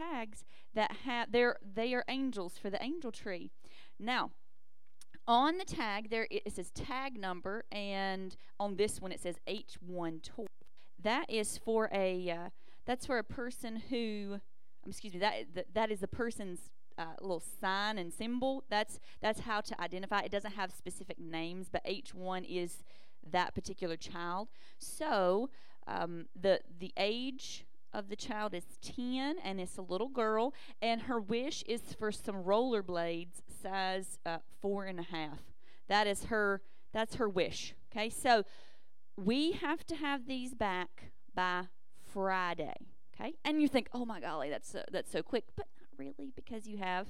tags that have they're they are angels for the angel tree. Now, on the tag there it says tag number, and on this one it says H1 toy. That is for a uh, that's for a person who, um, excuse me, that that, that is the person's uh, little sign and symbol. That's that's how to identify. It doesn't have specific names, but H1 is that particular child. So um, the the age of the child is 10 and it's a little girl and her wish is for some rollerblades size uh, four and a half. That is her that's her wish okay? So we have to have these back by friday okay? And you think oh my golly that's so, that's so quick but not really because you have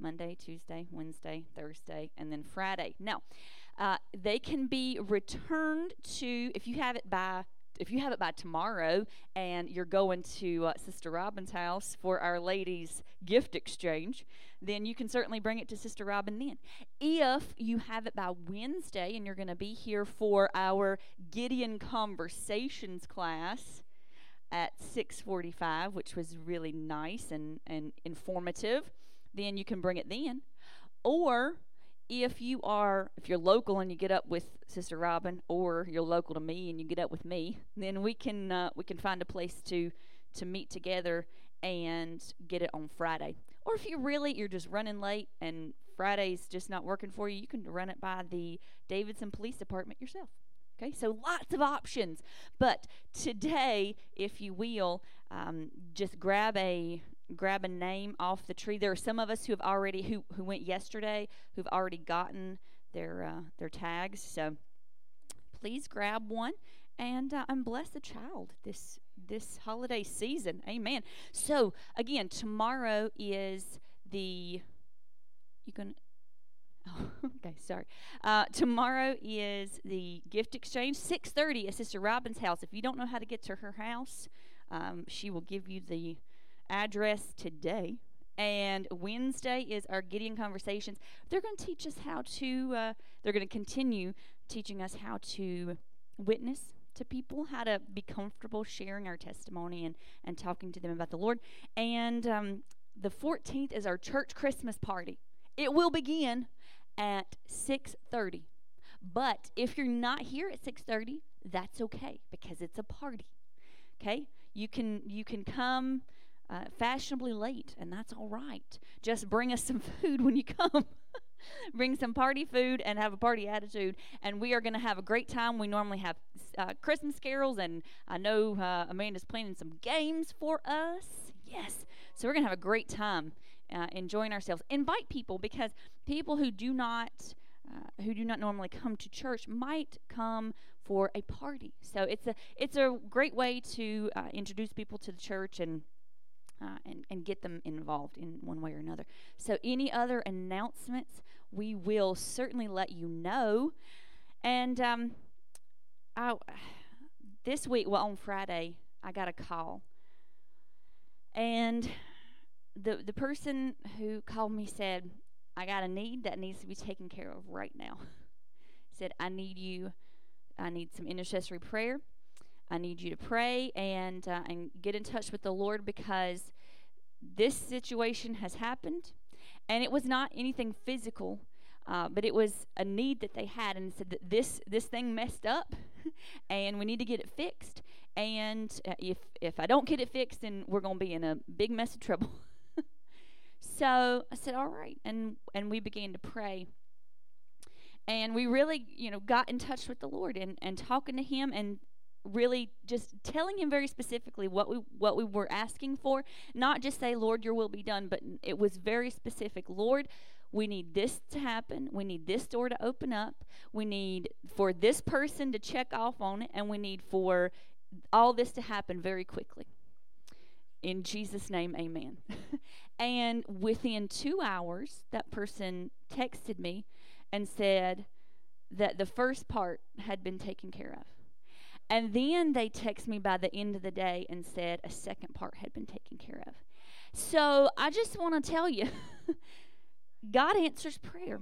monday tuesday wednesday thursday and then friday. Now uh, they can be returned to if you have it by if you have it by tomorrow and you're going to uh, Sister Robin's house for Our Lady's gift exchange, then you can certainly bring it to Sister Robin then. If you have it by Wednesday and you're going to be here for our Gideon Conversations class at 6:45, which was really nice and, and informative, then you can bring it then. Or if you are if you're local and you get up with Sister Robin, or you're local to me and you get up with me, then we can uh, we can find a place to to meet together and get it on Friday. Or if you really you're just running late and Friday's just not working for you, you can run it by the Davidson Police Department yourself. Okay, so lots of options. But today, if you will, um, just grab a grab a name off the tree. There are some of us who have already who who went yesterday who've already gotten their uh, their tags. So please grab one and uh, and bless the child this this holiday season. Amen. So again, tomorrow is the you can. Oh, okay, sorry. Uh, tomorrow is the gift exchange. Six thirty at Sister Robin's house. If you don't know how to get to her house, um, she will give you the address today. And Wednesday is our Gideon Conversations. They're going to teach us how to, uh, they're going to continue teaching us how to witness to people, how to be comfortable sharing our testimony and, and talking to them about the Lord. And um, the 14th is our church Christmas party. It will begin at 6:30. But if you're not here at 6:30, that's okay because it's a party. Okay? You can you can come uh, fashionably late, and that's all right. Just bring us some food when you come. bring some party food and have a party attitude, and we are going to have a great time. We normally have uh, Christmas carols, and I know uh, Amanda's planning some games for us. Yes, so we're going to have a great time uh, enjoying ourselves. Invite people because people who do not. Uh, who do not normally come to church might come for a party. So it's a it's a great way to uh, introduce people to the church and uh, and, and get them involved in one way or another. So, any other announcements, we will certainly let you know. And um, I, this week, well, on Friday, I got a call. And the, the person who called me said, I got a need that needs to be taken care of right now. said, I need you, I need some intercessory prayer. I need you to pray and uh, and get in touch with the Lord because this situation has happened, and it was not anything physical, uh, but it was a need that they had, and said that this this thing messed up, and we need to get it fixed. And uh, if if I don't get it fixed, then we're going to be in a big mess of trouble. so I said, all right, and and we began to pray and we really you know got in touch with the lord and, and talking to him and really just telling him very specifically what we what we were asking for not just say lord your will be done but it was very specific. Lord we need this to happen. We need this door to open up. We need for this person to check off on it and we need for all this to happen very quickly. In jesus name amen. And within two hours that person texted me and said that the first part had been taken care of and then they text me by the end of the day and said a second part had been taken care of. So I just want to tell you God answers prayer.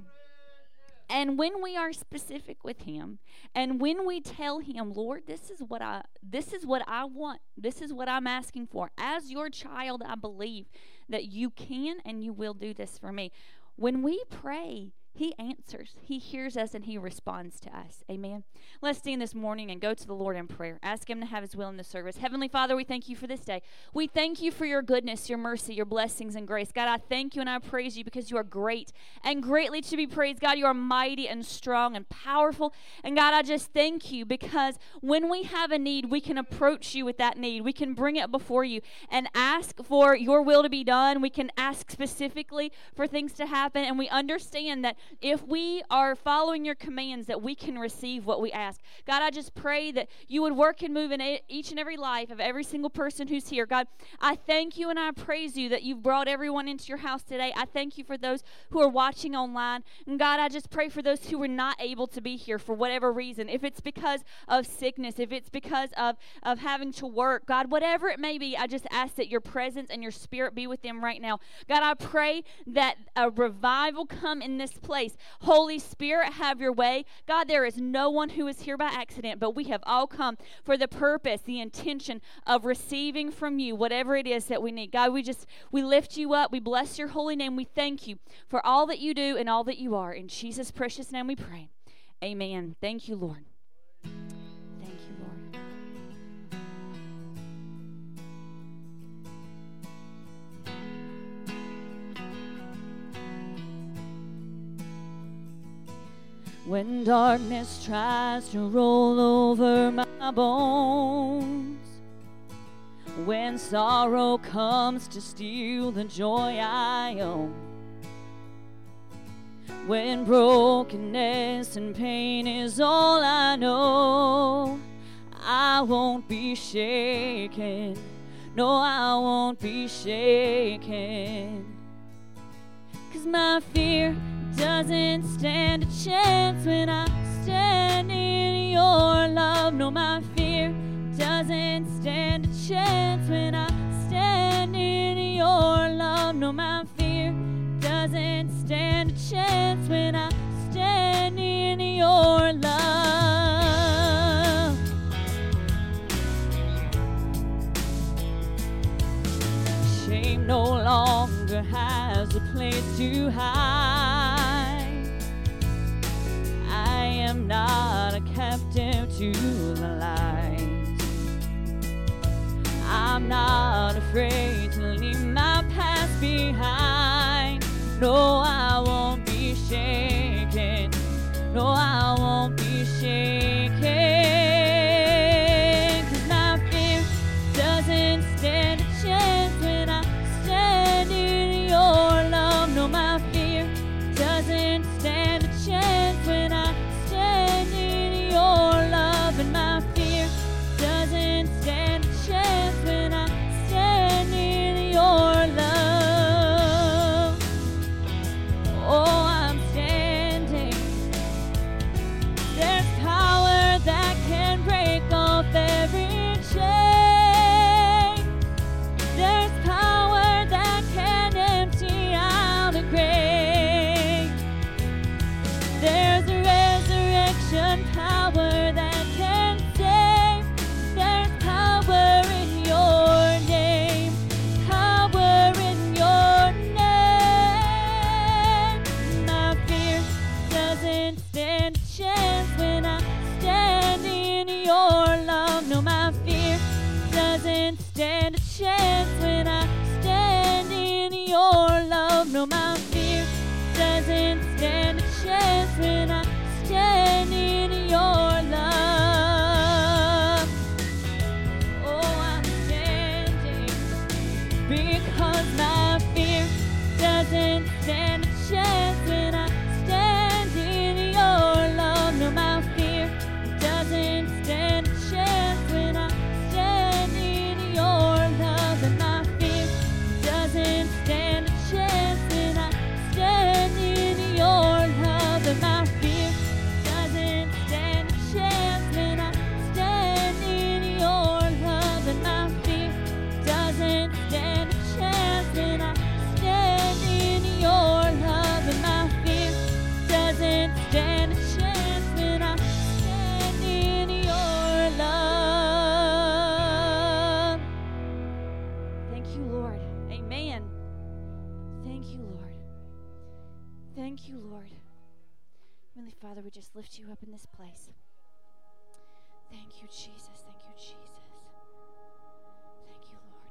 And when we are specific with him and when we tell him, "Lord, this is what I this is what I want. This is what I'm asking for. As your child, I believe that you can and you will do this for me." When we pray, he answers, He hears us, and He responds to us. Amen. Let's stand this morning and go to the Lord in prayer. Ask Him to have His will in the service. Heavenly Father, we thank you for this day. We thank you for your goodness, your mercy, your blessings, and grace. God, I thank you and I praise you because you are great and greatly to be praised. God, you are mighty and strong and powerful. And God, I just thank you because when we have a need, we can approach you with that need. We can bring it before you and ask for your will to be done. We can ask specifically for things to happen. And we understand that if we are following your commands, that we can receive what we ask. God, I just pray that you would work and move in each and every life of every single person who's here. God, I thank you and I praise you that you've brought everyone into your house today. I thank you for those who are watching online. And God, I just pray for those who were not able to be here for whatever reason. If it's because of sickness, if it's because of, of having to work, God, whatever it may be, I just ask that your presence and your spirit be with them right now. God, I pray that a revival come in this place place. Holy Spirit, have your way. God, there is no one who is here by accident, but we have all come for the purpose, the intention of receiving from you whatever it is that we need. God, we just, we lift you up. We bless your holy name. We thank you for all that you do and all that you are. In Jesus' precious name we pray. Amen. Thank you, Lord. When darkness tries to roll over my bones, when sorrow comes to steal the joy I own, when brokenness and pain is all I know, I won't be shaken. No, I won't be shaken. Cause my fear doesn't stand a chance when I stand in your love. No, my fear doesn't stand a chance when I stand in your love. No, my fear doesn't stand a chance when I stand in your love. Shame no longer has a place to hide not a captive to the light. I'm not afraid to leave my past behind. No, I won't be shaken. No, I won't be shaken. Father, we just lift you up in this place. Thank you, Jesus. Thank you, Jesus. Thank you, Lord.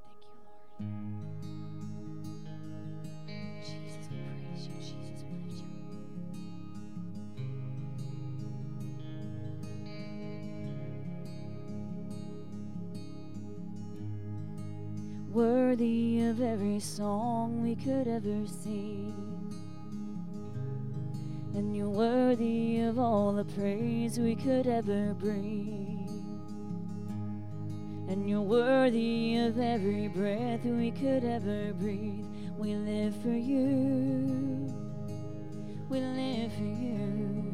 Thank you, Lord. Jesus, we praise you. Jesus, we lift you. Worthy of every song we could ever sing. And you're worthy of all the praise we could ever bring. And you're worthy of every breath we could ever breathe. We live for you. We live for you.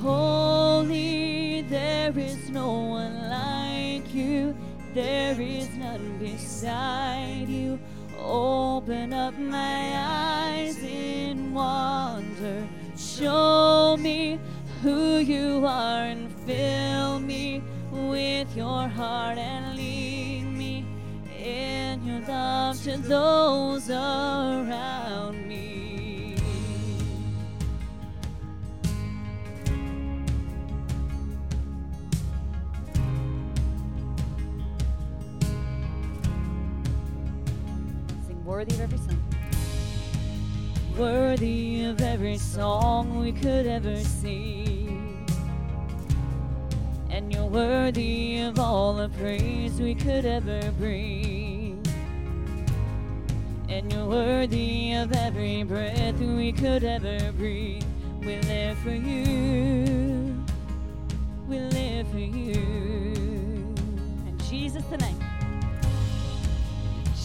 Holy, there is no one like you. There is none beside you. Open up my eyes in wonder. Show me who you are and fill me with your heart and lead me in your love to those around worthy of every song. Worthy of every song we could ever sing. And you're worthy of all the praise we could ever bring. And you're worthy of every breath we could ever breathe. We live for you. We live for you. In Jesus the name.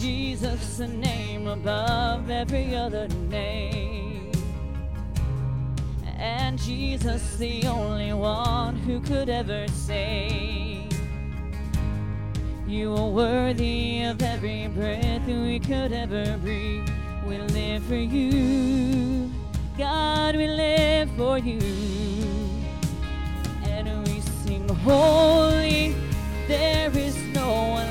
Jesus, the name above every other name. And Jesus, the only one who could ever save. You are worthy of every breath we could ever breathe. We live for you. God, we live for you. And we sing, Holy, there is no one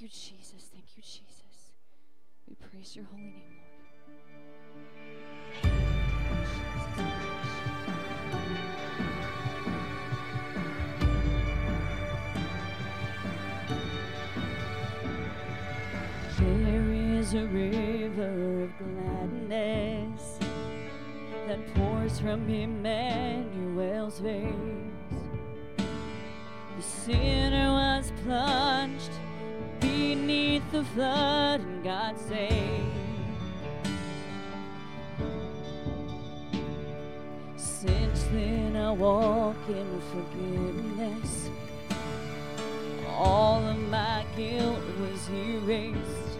Thank you, Jesus. Thank you, Jesus. We praise your holy name, Lord. There is a river of gladness that pours from Emmanuel's veins. The sinner was plunged beneath the flood, and God saved. Since then, I walk in forgiveness. All of my guilt was erased.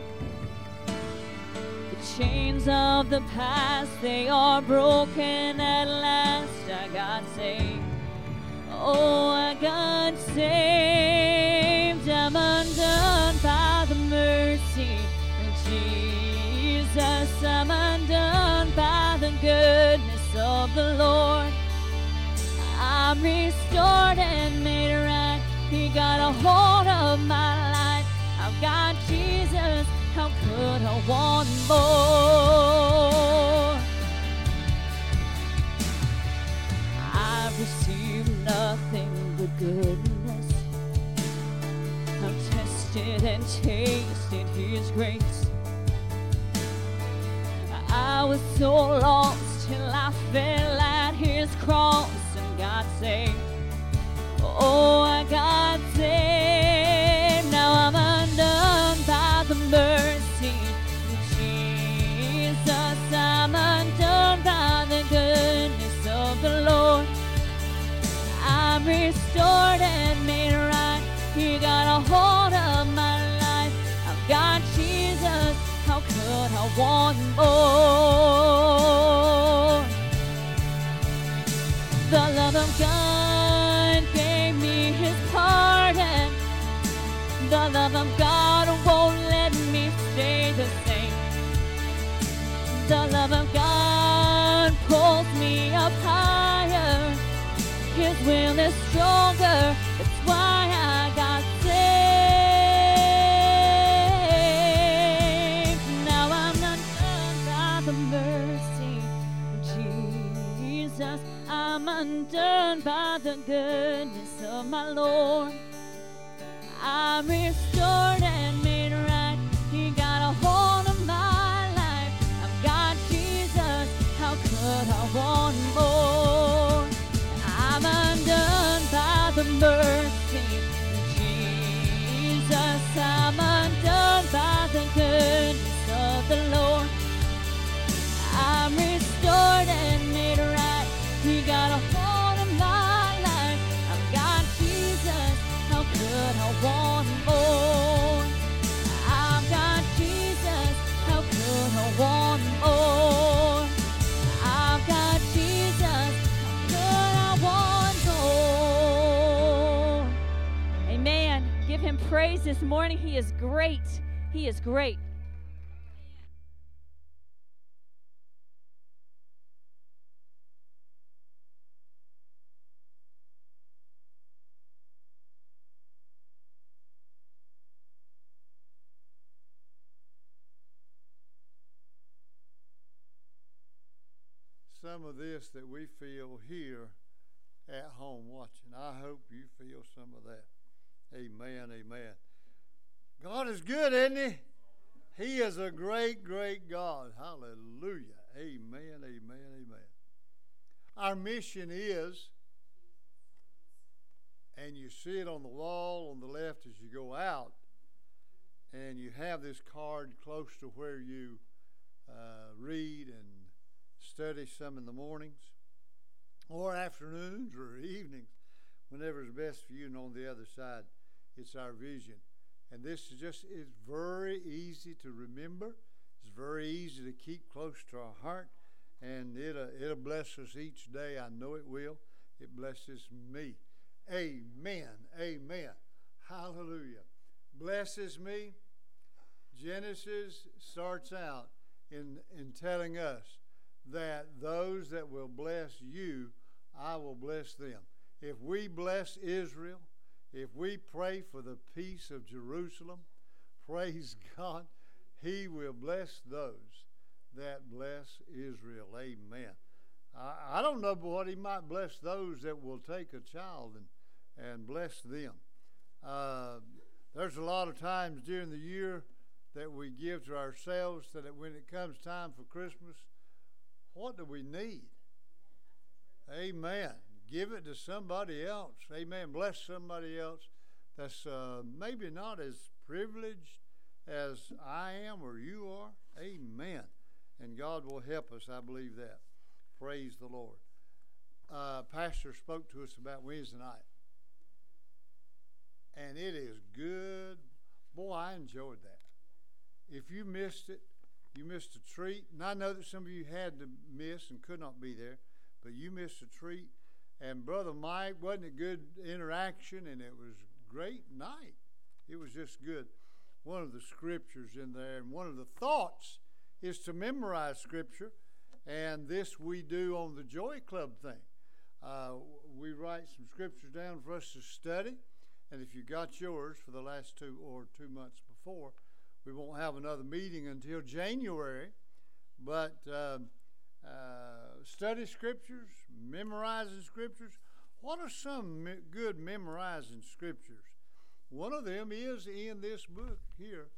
The chains of the past, they are broken at last. I got saved. Oh, I got saved. Jesus. I'm undone by the goodness of the Lord. I'm restored and made right. He got a hold of my life. I've got Jesus. How could I want more? I've received nothing but goodness. I've tested and tasted His grace. I was so lost till I fell at His cross and got saved. Oh, I got saved. Now I'm undone by the mercy of Jesus. I'm undone by the goodness of the Lord. I'm restored and made right. He got a hold of my life. I've got Jesus. How could I want more? Love of God pulls me up higher. His will is stronger. That's why I got saved. Now I'm undone by the mercy of Jesus. I'm undone by the goodness of my Lord. I'm praise this morning. He is great. He is great. some of this that we feel here at home watching. I hope you feel some of that. Amen, amen. God is good, isn't He? He is a great, great God. Hallelujah. Amen, amen, amen. Our mission is, and you see it on the wall on the left as you go out, and you have this card close to where you uh, read and study some in the mornings or afternoons or evenings, whenever is best for you. And on the other side, it's our vision. And this is just, it's very easy to remember. It's very easy to keep close to our heart. And it'll, it'll bless us each day. I know it will. It blesses me. Amen. Amen. Hallelujah. Blesses me. Genesis starts out in, in telling us that those that will bless you, I will bless them. if we bless Israel, if we pray for the peace of Jerusalem, praise God, He will bless those that bless Israel. Amen. I, I don't know what He might bless those that will take a child and, and bless them. Uh, there's a lot of times during the year that we give to ourselves so that when it comes time for Christmas, what do we need? Amen. Give it to somebody else. Amen. Bless somebody else that's uh, maybe not as privileged as I am or you are. Amen. And God will help us. I believe that. Praise the Lord. Uh, Pastor spoke to us about Wednesday night. And it is good. Boy, I enjoyed that. If you missed it, you missed a treat. And I know that some of you had to miss and could not be there, but you missed a treat. And Brother Mike, wasn't it good interaction? And it was great night. It was just good. One of the scriptures in there, and one of the thoughts is to memorize scripture. And this we do on the Joy Club thing. Uh, we write some scriptures down for us to study. And if you got yours for the last two or two months before, we won't have another meeting until January. But uh, uh, study scriptures, memorizing scriptures. What are some me- good memorizing scriptures? One of them is in this book here,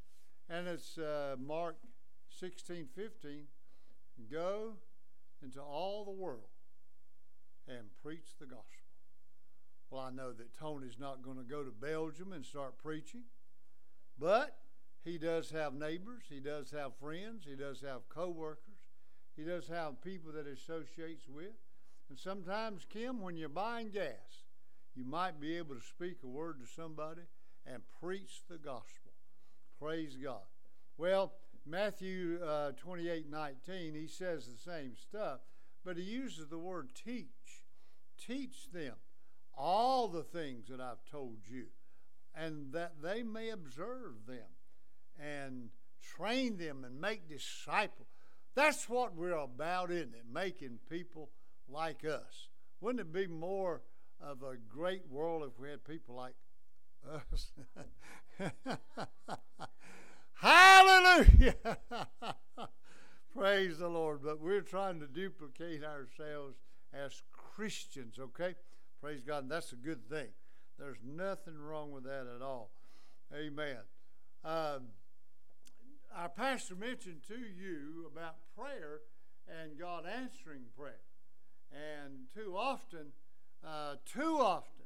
and it's uh, Mark 16 15. Go into all the world and preach the gospel. Well, I know that Tony's not going to go to Belgium and start preaching, but he does have neighbors, he does have friends, he does have co-workers, he does have people that he associates with. And sometimes, Kim, when you're buying gas, you might be able to speak a word to somebody and preach the gospel. Praise God. Well, Matthew uh, 28 19, he says the same stuff, but he uses the word teach. Teach them all the things that I've told you, and that they may observe them and train them and make disciples. That's what we're about, isn't it? Making people like us. Wouldn't it be more of a great world if we had people like us? Hallelujah! Praise the Lord. But we're trying to duplicate ourselves as Christians, okay? Praise God. And that's a good thing. There's nothing wrong with that at all. Amen. Um, our pastor mentioned to you about prayer and God answering prayer. And too often, uh, too often,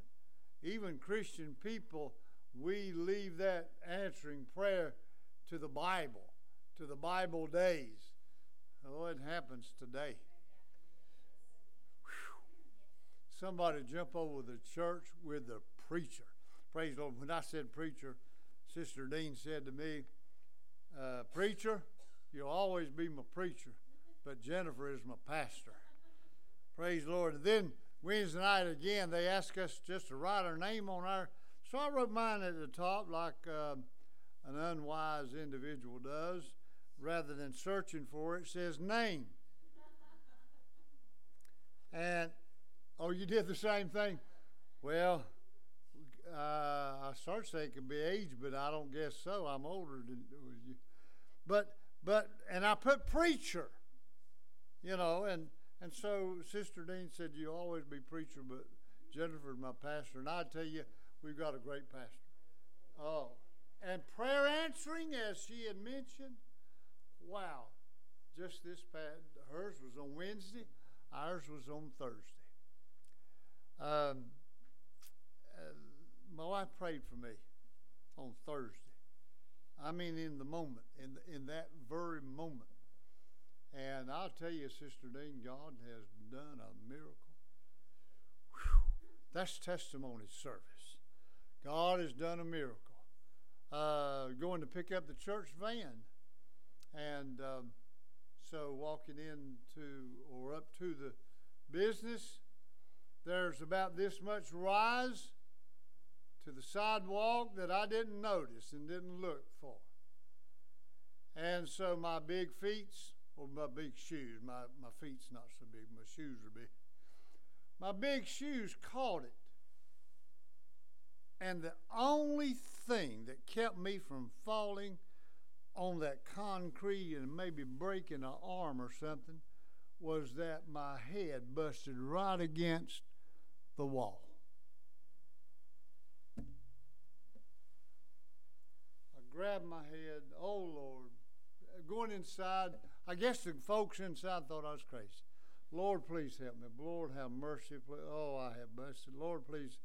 even Christian people, we leave that answering prayer to the Bible, to the Bible days. Oh, it happens today. somebody jump over the church with the preacher. Praise the Lord. When I said preacher, Sister Dean said to me, uh, Preacher, you'll always be my preacher, but Jennifer is my pastor. Praise the Lord. And then Wednesday night again, they asked us just to write our name on our. So I wrote mine at the top like uh, an unwise individual does. Rather than searching for it, it says name. And Oh, you did the same thing? Well, uh, I start to say it could be age, but I don't guess so. I'm older than you. But, but, and I put preacher, you know, and, and so Sister Dean said, You always be preacher, but Jennifer's my pastor. And I tell you, we've got a great pastor. Oh, and prayer answering, as she had mentioned, wow. Just this past, hers was on Wednesday, ours was on Thursday. Um, uh, my wife prayed for me on Thursday. I mean, in the moment, in the, in that very moment. And I'll tell you, Sister Dean, God has done a miracle. Whew. That's testimony service. God has done a miracle. Uh, going to pick up the church van, and um, so walking into or up to the business, there's about this much rise to the sidewalk that I didn't notice and didn't look for. And so my big feet, or my big shoes, my, my feet's not so big, my shoes are big. My big shoes caught it. And the only thing that kept me from falling on that concrete and maybe breaking an arm or something was that my head busted right against the wall. I grabbed my head, oh Lord, going inside. I guess the folks inside thought I was crazy. Lord, please help me. Lord, have mercy. Oh, I have busted. Lord, please.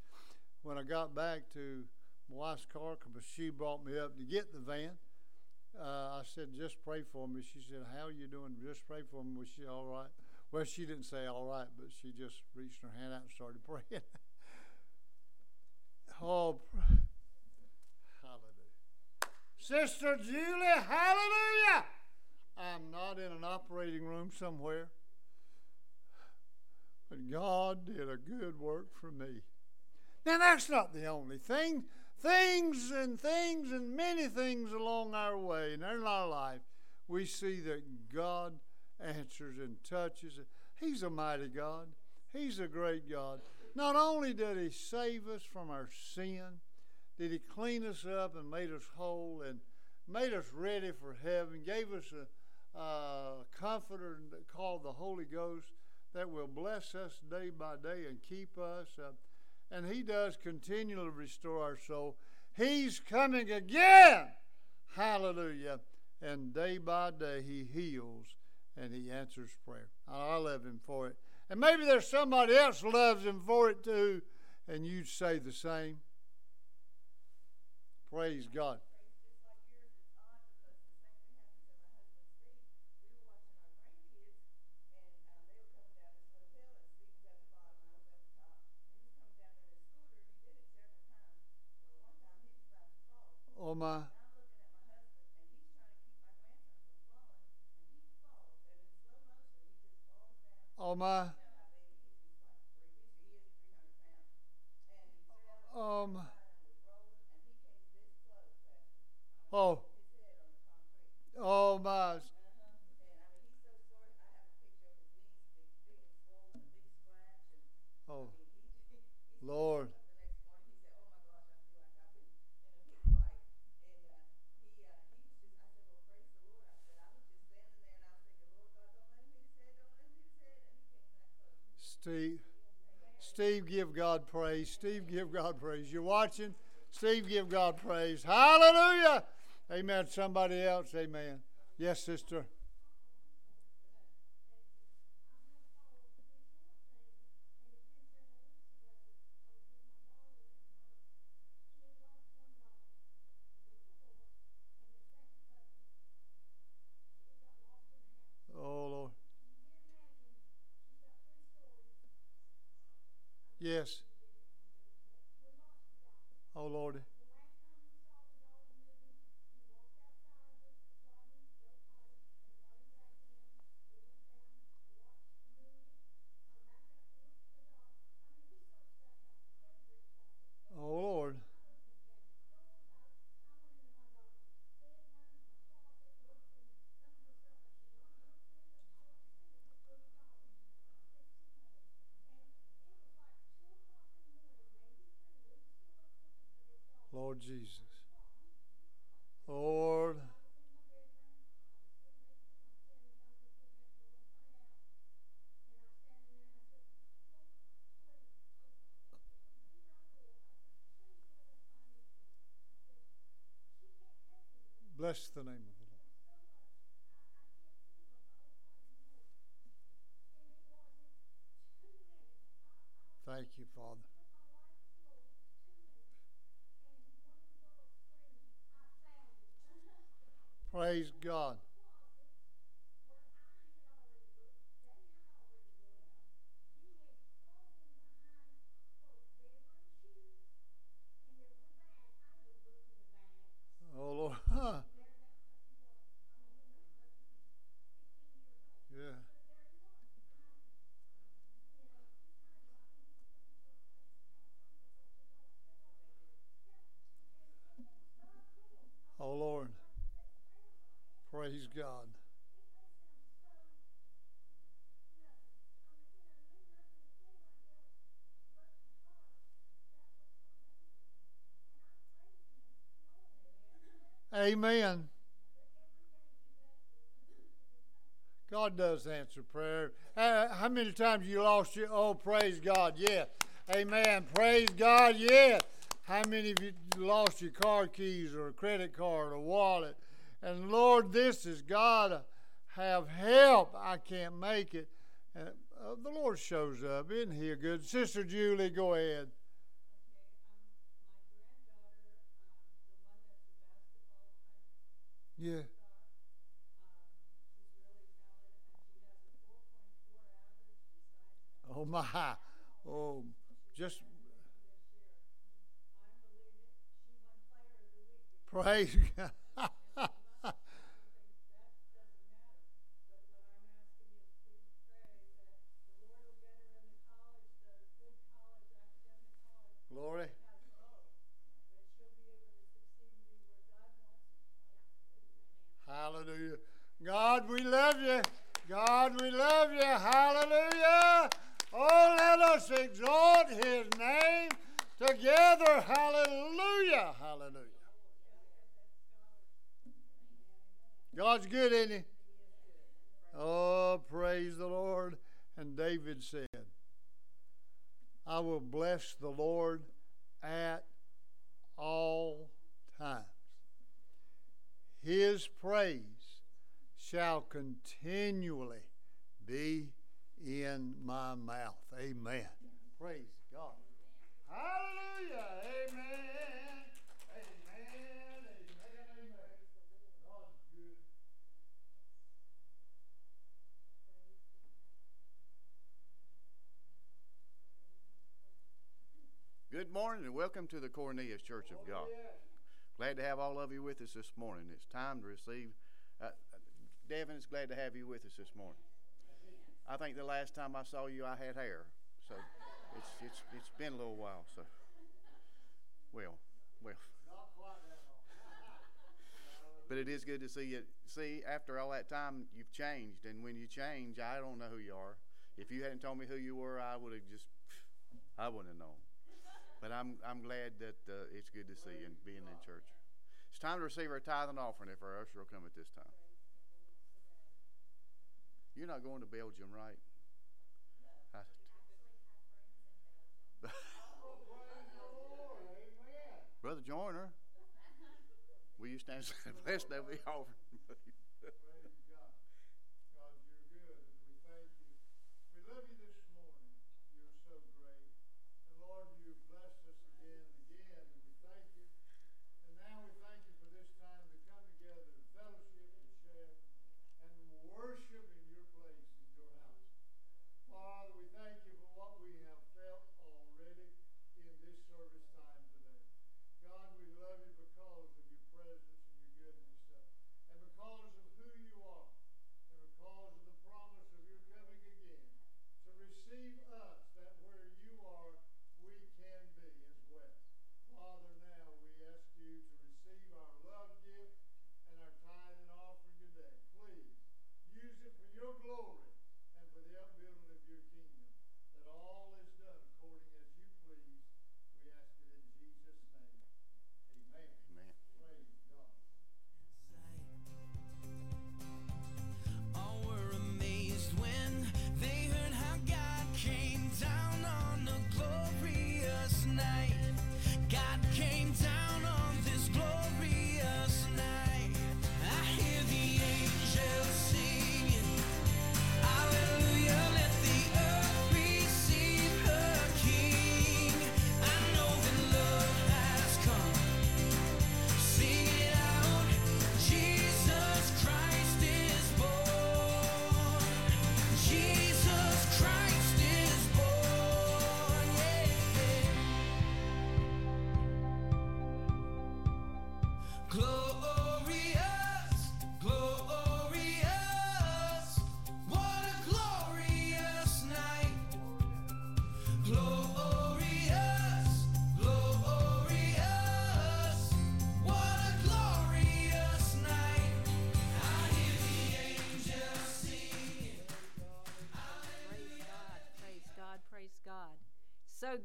When I got back to my wife's car, because she brought me up to get the van, uh, I said, just pray for me. She said, how are you doing? Just pray for me. Was she all right? Well, she didn't say all right, but she just reached her hand out and started praying. oh. Sister Julie, hallelujah. I'm not in an operating room somewhere. But God did a good work for me. Now, that's not the only thing. Things and things and many things along our way and in our life, we see that God answers and touches. He's a mighty God. He's a great God. Not only did He save us from our sin, did He clean us up and made us whole and made us ready for heaven, gave us a, a comforter called the Holy Ghost that will bless us day by day and keep us. Uh, and He does continually restore our soul. He's coming again. Hallelujah. And day by day, He heals and He answers prayer. I love Him for it. And maybe there's somebody else loves Him for it too, and you'd say the same. Praise God. Oh my. Oh my. Um. Oh. Oh my. Oh. Lord. Steve. Steve, give God praise. Steve, give God praise. You're watching? Steve, give God praise. Hallelujah. Amen. Somebody else, amen. Yes, sister. Oh, Lord. Yes. Oh, Lord. Oh, Lord. Lord Jesus. Lord. Bless the name of the Lord. Thank you, Father. Praise God. God. Amen. God does answer prayer. Uh, how many times you lost your? Oh, praise God! Yeah, Amen. Praise God! Yeah. How many of you lost your car keys or a credit card or wallet and Lord, this is God. Have help. I can't make it. Uh, uh, the Lord shows up. Isn't He a good Sister Julie? Go ahead. Yeah. Oh my. Oh, just praise God. Glory. Hallelujah. God, we love you. God, we love you. Hallelujah. Oh, let us exalt his name together. Hallelujah. Hallelujah. God's good, isn't he? Oh, praise the Lord. And David said, I will bless the Lord at all times. His praise shall continually be in my mouth. Amen. Praise God. Hallelujah. Amen. Amen. Amen. God's good. Good morning and welcome to the Cornelius Church of God. Glad to have all of you with us this morning. It's time to receive. Uh, Devin is glad to have you with us this morning. I think the last time I saw you, I had hair, so it's it's it's been a little while. So, well, well. But it is good to see you. See, after all that time, you've changed, and when you change, I don't know who you are. If you hadn't told me who you were, I would have just, I wouldn't have known. But I'm I'm glad that uh, it's good to see you and being in church. It's time to receive our tithe and offering if our usher will come at this time. You're not going to Belgium, right? Brother Joyner, will you stand and bless that we offering?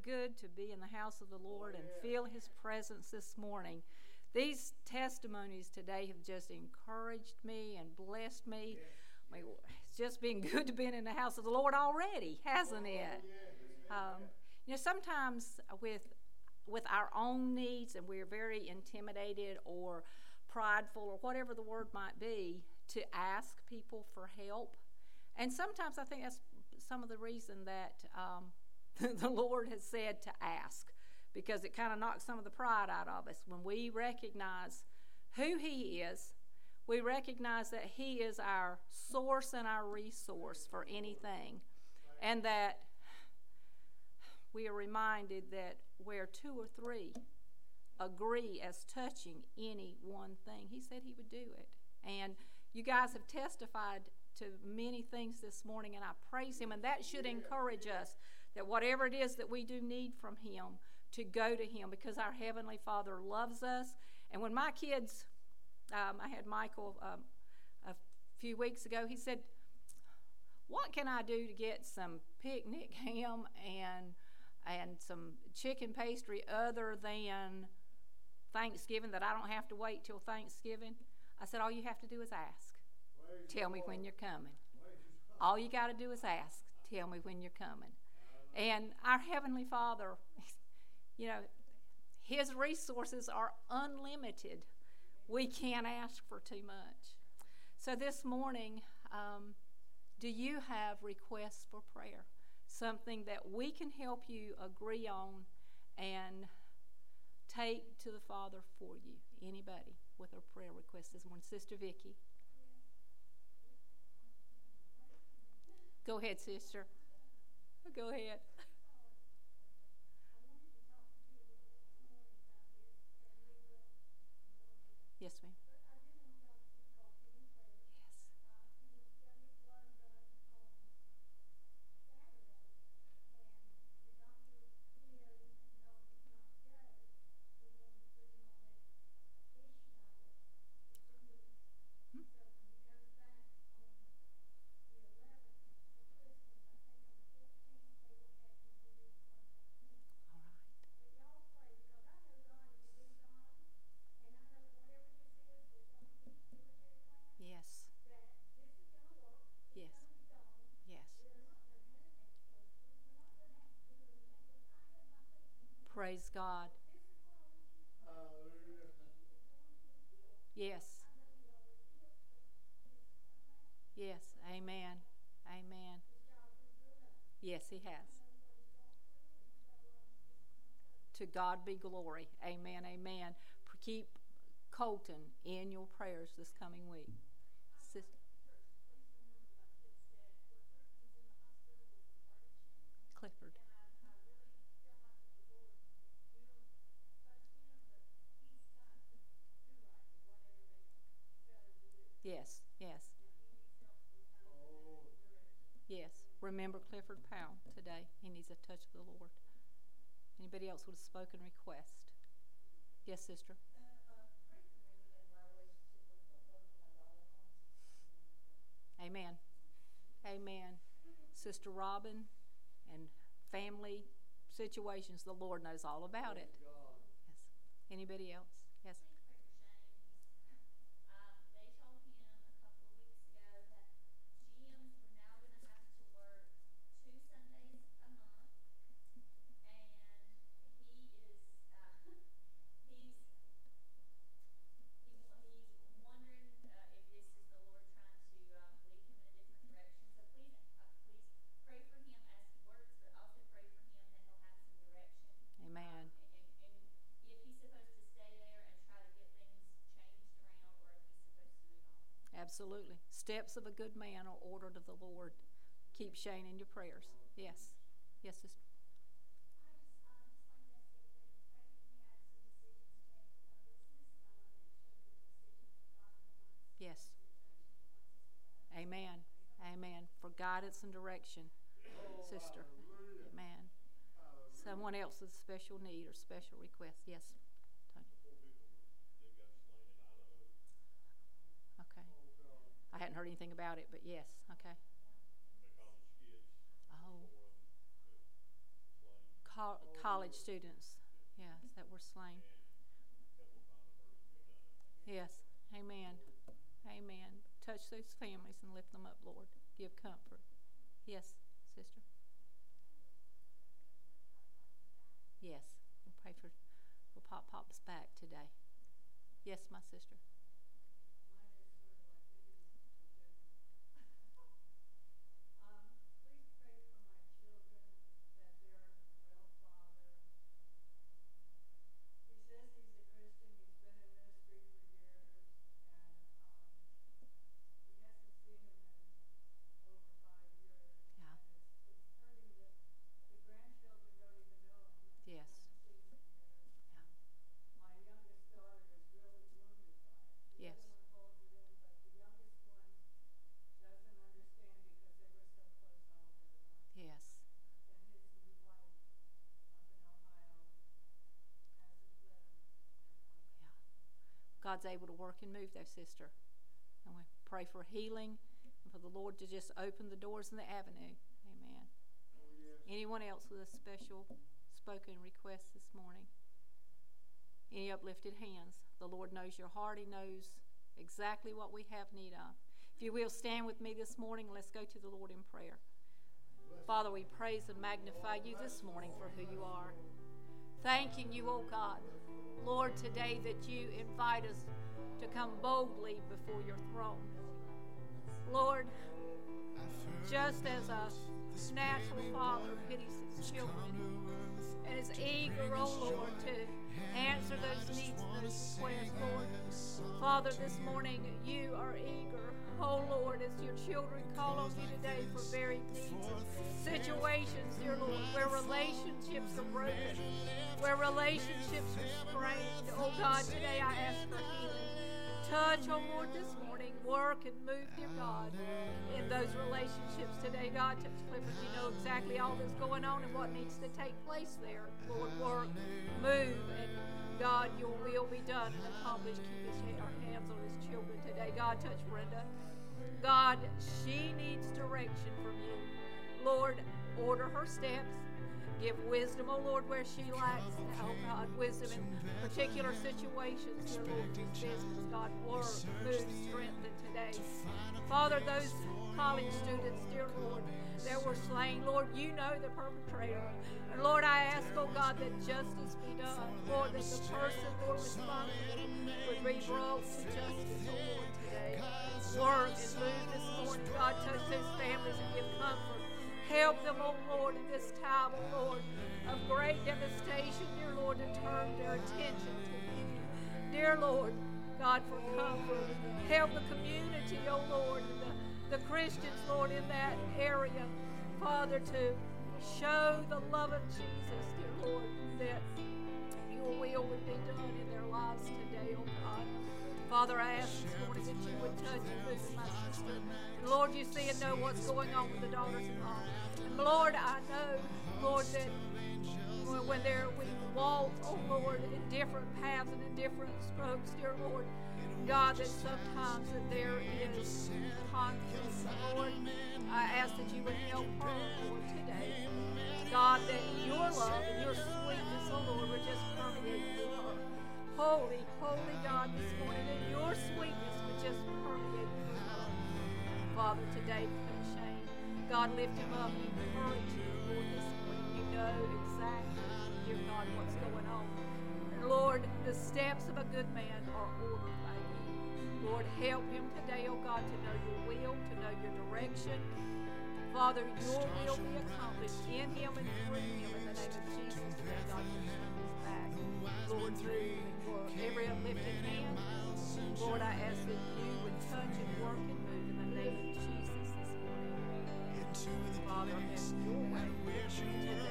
Good to be in the house of the Lord and feel His presence this morning. these testimonies today have just encouraged me and blessed me. I mean, it's just been good to be in the house of the Lord already, hasn't it? Um, you know, sometimes with with our own needs, and we're very intimidated or prideful or whatever the word might be, to ask people for help. And sometimes I think that's some of the reason that um, the Lord has said to ask, because it kind of knocks some of the pride out of us when we recognize who He is. We recognize that He is our source and our resource for anything, and that we are reminded that where two or three agree as touching any one thing, he said he would do it. And you guys have testified to many things this morning, and I praise him. And that should encourage us that whatever it is that we do need from him, to go to him because our Heavenly Father loves us. And when my kids, um, I had Michael um, a few weeks ago, he said, What can I do to get some picnic ham and and some chicken pastry other than Thanksgiving that I don't have to wait till Thanksgiving? I said, All you have to do is ask. Tell me when you're coming. All you got to do is ask. Tell me when you're coming. And our Heavenly Father, you know, His resources are unlimited. We can't ask for too much. So this morning, um, do you have requests for prayer? Something that we can help you agree on and take to the Father for you. Anybody with a prayer request this morning? Sister Vicky. Go ahead, sister. Go ahead. Yes, ma'am. Yes. All right. Yes. Yes. Yes. Praise God. Yes. Yes. Amen. Amen. Yes, He has. To God be glory. Amen. Amen. Keep Colton in your prayers this coming week. Sis- Clifford. Yes, yes. Yes. Remember Clifford Powell today. He needs a touch of the Lord. Anybody else with a spoken request? Yes, sister. Amen. Amen. Sister Robin and family situations, the Lord knows all about it. Yes. Anybody else? Yes. Um, they told him a couple of weeks ago that GMs were now gonna have to work two Sundays a month. And he is, uh, he's, he, he's wondering, uh, if this is the Lord trying to, um, lead him in a different direction. So please, uh, please pray for him as he works, but also pray for him that he'll have some direction. Amen. And, and if he's supposed to stay there and try to get things changed around, or if he's supposed to move on. Absolutely. Steps of a good man are ordered of the Lord. Keep Shane in your prayers. Yes. Yes, sister. Yes. Amen. Amen. For guidance and direction, sister. Amen. Someone else with special need or special request. Yes. Tony. Okay. I hadn't heard anything about it, but yes. Okay. Oh. Col- college students. Yes, that were slain. Yes. Amen. Amen. Touch those families and lift them up, Lord. Give comfort. Yes, sister. Yes. We'll pray for, for Pop Pop's back today. Yes, my sister. Please pray for my children that they're well fathered. He says he's a Christian, he's been in ministry for years, and um, he hasn't seen him in over five years. Yeah. And it's, it's hurting that the grandchildren don't even know him. and he Yes. hasn't seen him in years. Yeah. My youngest daughter is really wounded by it. The Yes. other one holds it in, but the youngest one doesn't understand because they were so close all their life Yes. and his new wife up in Ohio hasn't let him Yeah. God's able to work and move though, sister. And we pray for healing and for the Lord to just open the doors and the avenue. Amen. Anyone else with a special spoken request this morning? Any uplifted hands? The Lord knows your heart. He knows exactly what we have need of. If you will, stand with me this morning. Let's go to the Lord in prayer. Father, we praise and magnify you this morning for who you are. Thanking you, O God, Lord, today that you invite us to come boldly before your throne. Lord, just as a natural father pities his children and is eager, oh Lord, to answer those needs and those requests, Lord. Father, this morning you are eager, oh Lord, as your children call on you today for varied needs. and situations, dear Lord, where relationships are broken, where relationships are strained. Oh God, today I ask for healing. Touch, oh Lord, this morning. Work and move, dear God, in those relationships today. God, touch Clifford. You know exactly all that's going on and what needs to take place there. Lord, work, move, and God, your will be done and accomplished. Keep his our hands on his children today. God, touch Brenda. God, she needs direction from you. Lord, order her steps. Give wisdom, oh Lord, where she lacks. Oh God, wisdom in particular situations, dear Lord, in business. God, work, move, strengthen today. Father, those college students, dear Lord, that were slain, Lord, you know the perpetrator. And Lord, I ask, oh God, that justice be done. Lord, that the person, Lord, responsible would be brought to justice, oh Lord, today. Work and move this morning. God, touch those families and give comfort. Help them, oh Lord, in this time, oh Lord, of great devastation, dear Lord, to turn their attention to you. Dear Lord, God, for comfort. Help the community, oh Lord, and the, the Christians, Lord, in that area, Father, to show the love of Jesus, dear Lord, that your will would be done in their lives today, oh God. Father, I ask this morning that you would touch and move my sister. Lord, you see and know what's going on with the daughters-in-law. Lord, I know, Lord, that when there we walk, oh Lord, in different paths and in different strokes, dear Lord, God, that sometimes that there is conflict. Lord, I ask that you would help her, Lord, today. God, that your love and your sweetness, oh Lord, would just permeate through her. Holy, holy God, this morning, that your sweetness would just permeate through her. Father, today. God, lift him up and encourage him, Lord, this morning. You know exactly, dear God, what's going on. And Lord, the steps of a good man are ordered by you. Lord, help him today, oh God, to know your will, to know your direction. Father, your will be accomplished in him and through him in the name of Jesus. Today, God, you back. Lord, move and work. Every uplifted hand, Lord, I ask that you would touch and work Father, have your way today.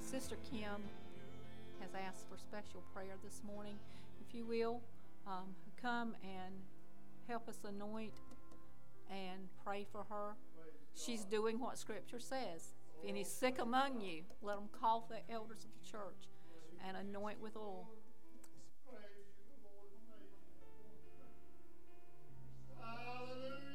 Sister Kim has asked for special prayer this morning. If you will, um, come and help us anoint and pray for her. She's doing what Scripture says. If any sick among you, let them call for the elders of the church and anoint with oil. Hallelujah.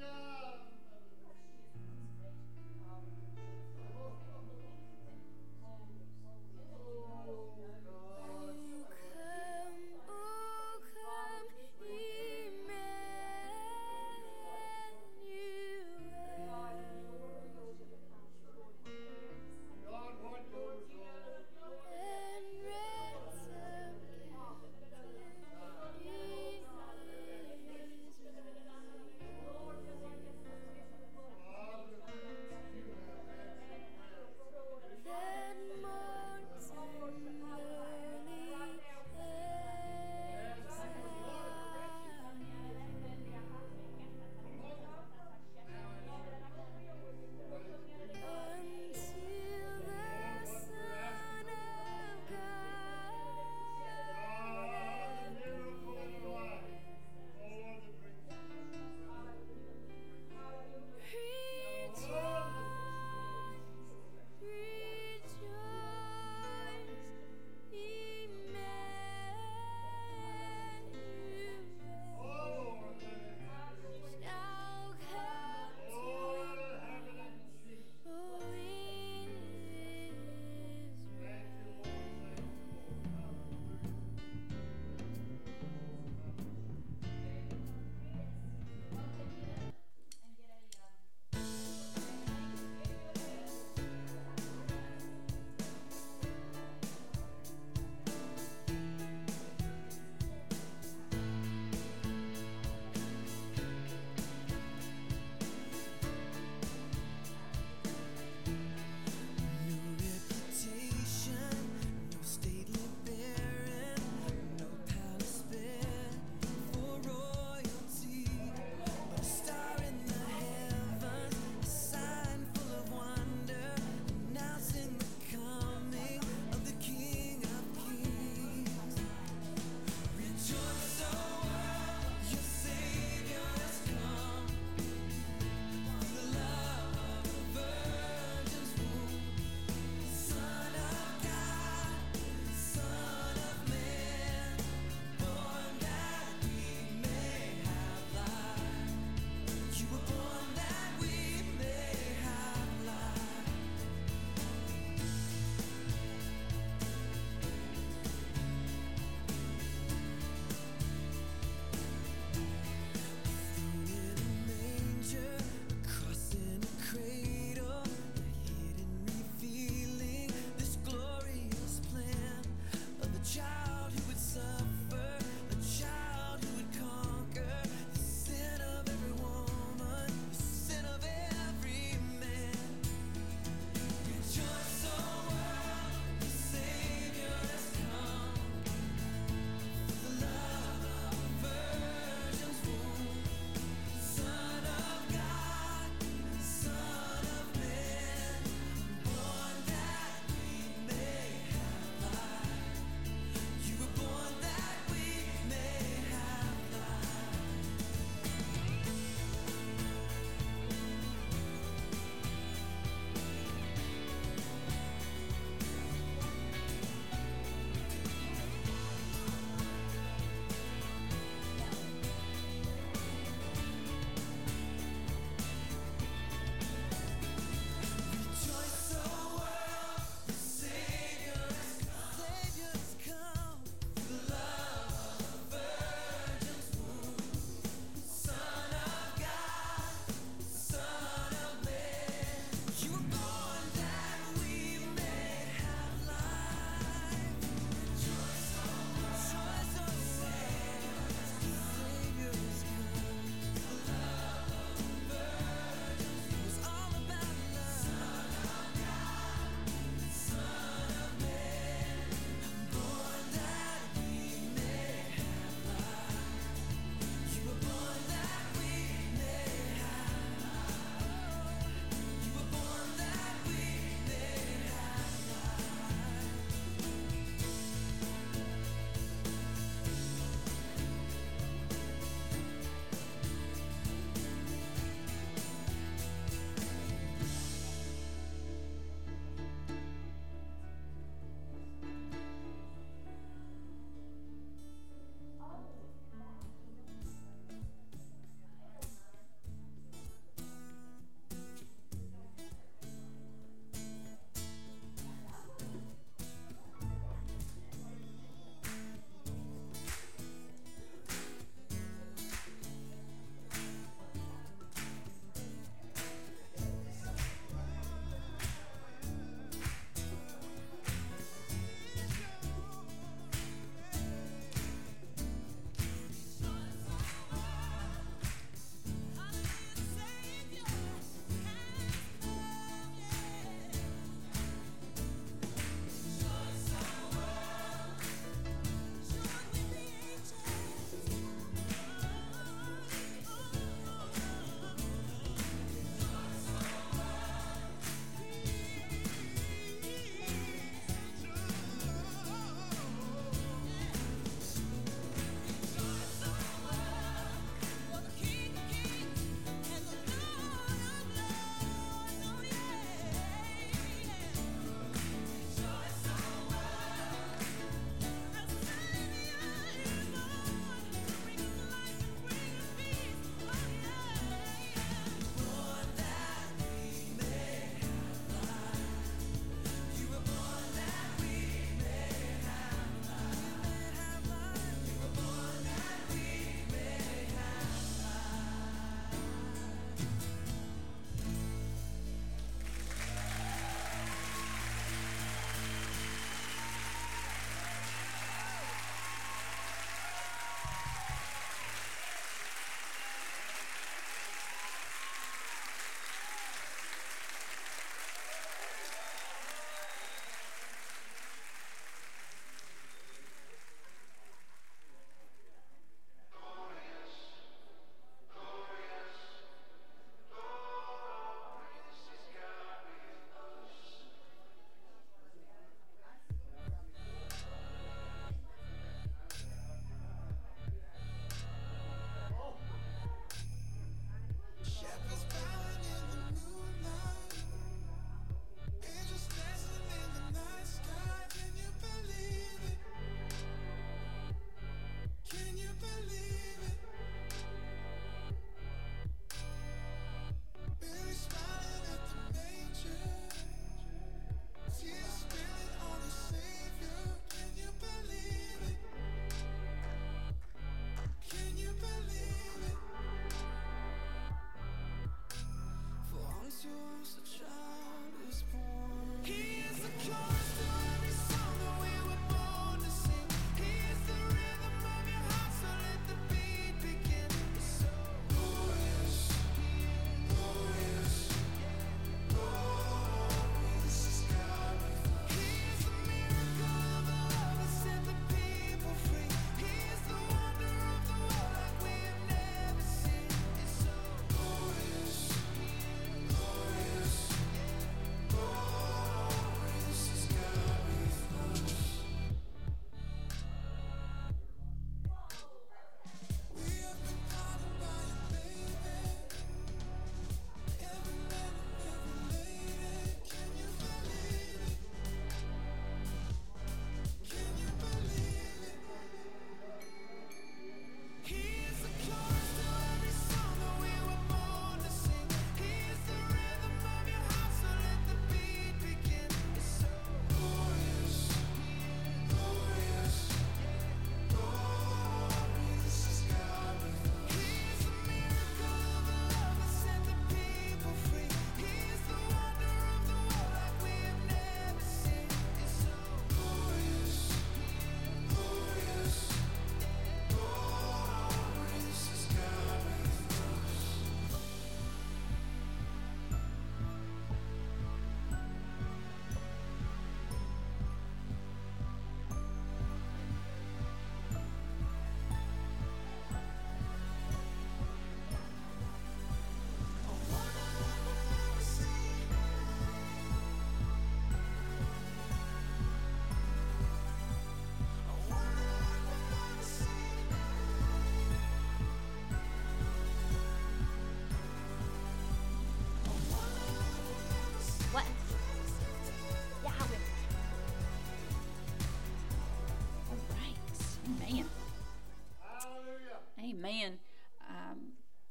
Man,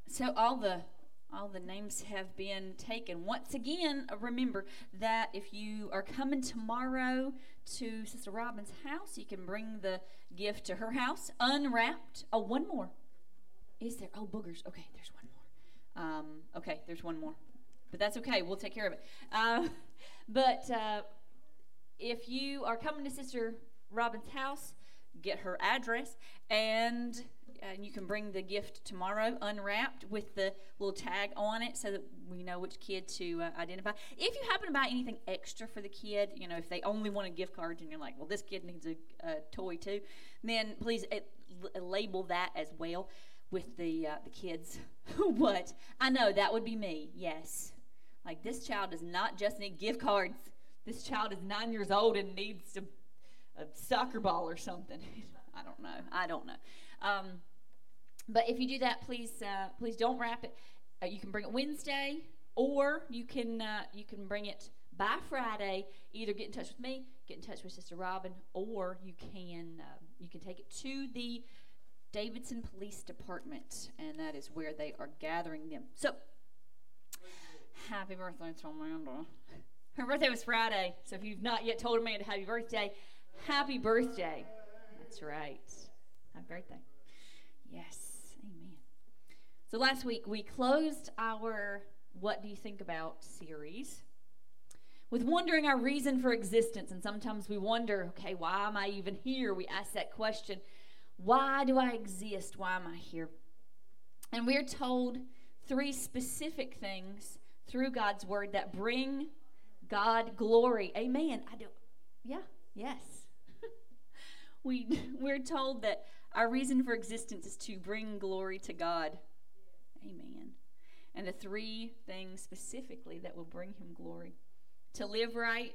so all the all the names have been taken. Once again, remember that if you are coming tomorrow to Sister Robin's house, you can bring the gift to her house unwrapped. Oh, one more. Is there? Oh, boogers. Okay, there's one more. Um, okay, there's one more. But that's okay. We'll take care of it. Uh, but uh, if you are coming to Sister Robin's house, get her address and and you can bring the gift tomorrow unwrapped with the little tag on it so that we know which kid to uh, identify. If you happen to buy anything extra for the kid, you know, if they only want a gift card and you're like, well, this kid needs a, a toy too, then please uh, label that as well with the uh, the kids. what? I know that would be me. Yes. Like this child does not just need gift cards. This child is nine years old and needs a soccer ball or something. I don't know. I don't know. Um, but if you do that, please uh, please don't wrap it. Uh, you can bring it Wednesday, or you can uh, you can bring it by Friday. Either get in touch with me, get in touch with Sister Robin, or you can uh, you can take it to the Davidson Police Department, and that is where they are gathering them. So, happy birthday to Amanda. Her birthday was Friday, so if you've not yet told Amanda happy birthday, happy birthday. That's right. Happy birthday. Yes. So last week we closed our What Do You Think About series with wondering our reason for existence. And sometimes we wonder, okay, why am I even here? We ask that question why do I exist? Why am I here? And we're told three specific things through God's word that bring God glory. Amen. I do. Yeah, yes. we, we're told that our reason for existence is to bring glory to God. Amen. And the three things specifically that will bring him glory to live right,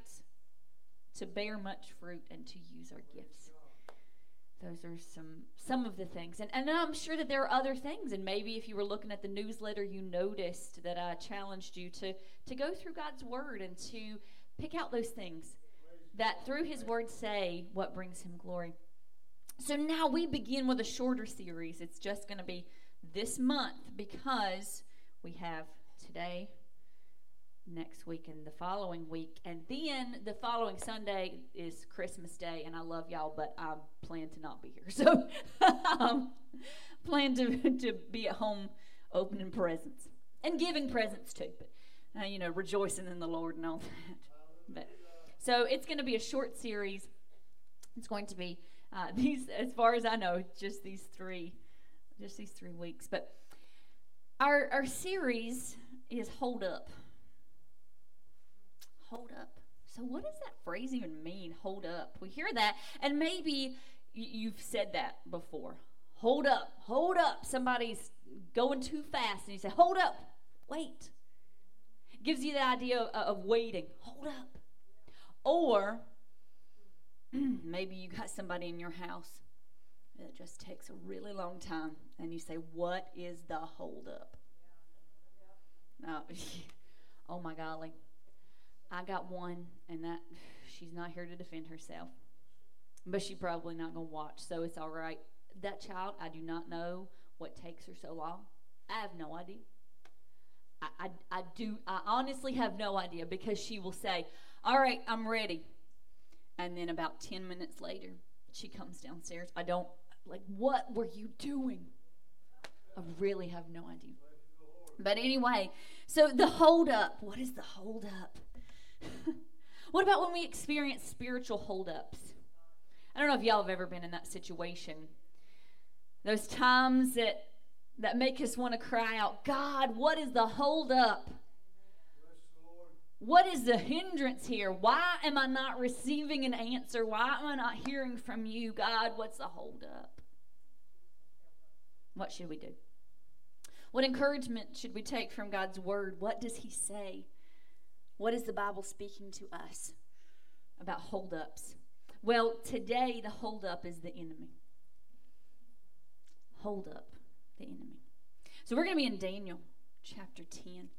to bear much fruit, and to use our gifts. Those are some some of the things. And, and I'm sure that there are other things. And maybe if you were looking at the newsletter, you noticed that I challenged you to, to go through God's Word and to pick out those things that through His Word say what brings Him glory. So now we begin with a shorter series. It's just going to be this month because we have today, next week, and the following week. And then the following Sunday is Christmas Day. And I love y'all, but I plan to not be here. So um, plan to, to be at home opening presents and giving presents too. But, uh, you know, rejoicing in the Lord and all that. But, so it's going to be a short series. It's going to be uh, these, as far as I know, just these three, just these three weeks. But our our series is hold up. Hold up. So what does that phrase even mean? Hold up. We hear that, and maybe you've said that before. Hold up. Hold up. Somebody's going too fast, and you say, "Hold up. Wait." Gives you the idea of, of waiting. Hold up. Or maybe you got somebody in your house that just takes a really long time and you say what is the holdup? No oh my golly. I got one and that she's not here to defend herself but she probably not going to watch so it's all right. That child i do not know what takes her so long. I have no idea. I, I, I do i honestly have no idea because she will say all right i'm ready. And then about 10 minutes later, she comes downstairs. I don't, like, what were you doing? I really have no idea. But anyway, so the hold up. What is the hold up? what about when we experience spiritual hold ups? I don't know if y'all have ever been in that situation. Those times that that make us want to cry out, God, what is the hold up? What is the hindrance here? Why am I not receiving an answer? Why am I not hearing from you? God, what's the holdup? What should we do? What encouragement should we take from God's word? What does He say? What is the Bible speaking to us about holdups? Well, today the holdup is the enemy. Hold up, the enemy. So we're going to be in Daniel chapter 10.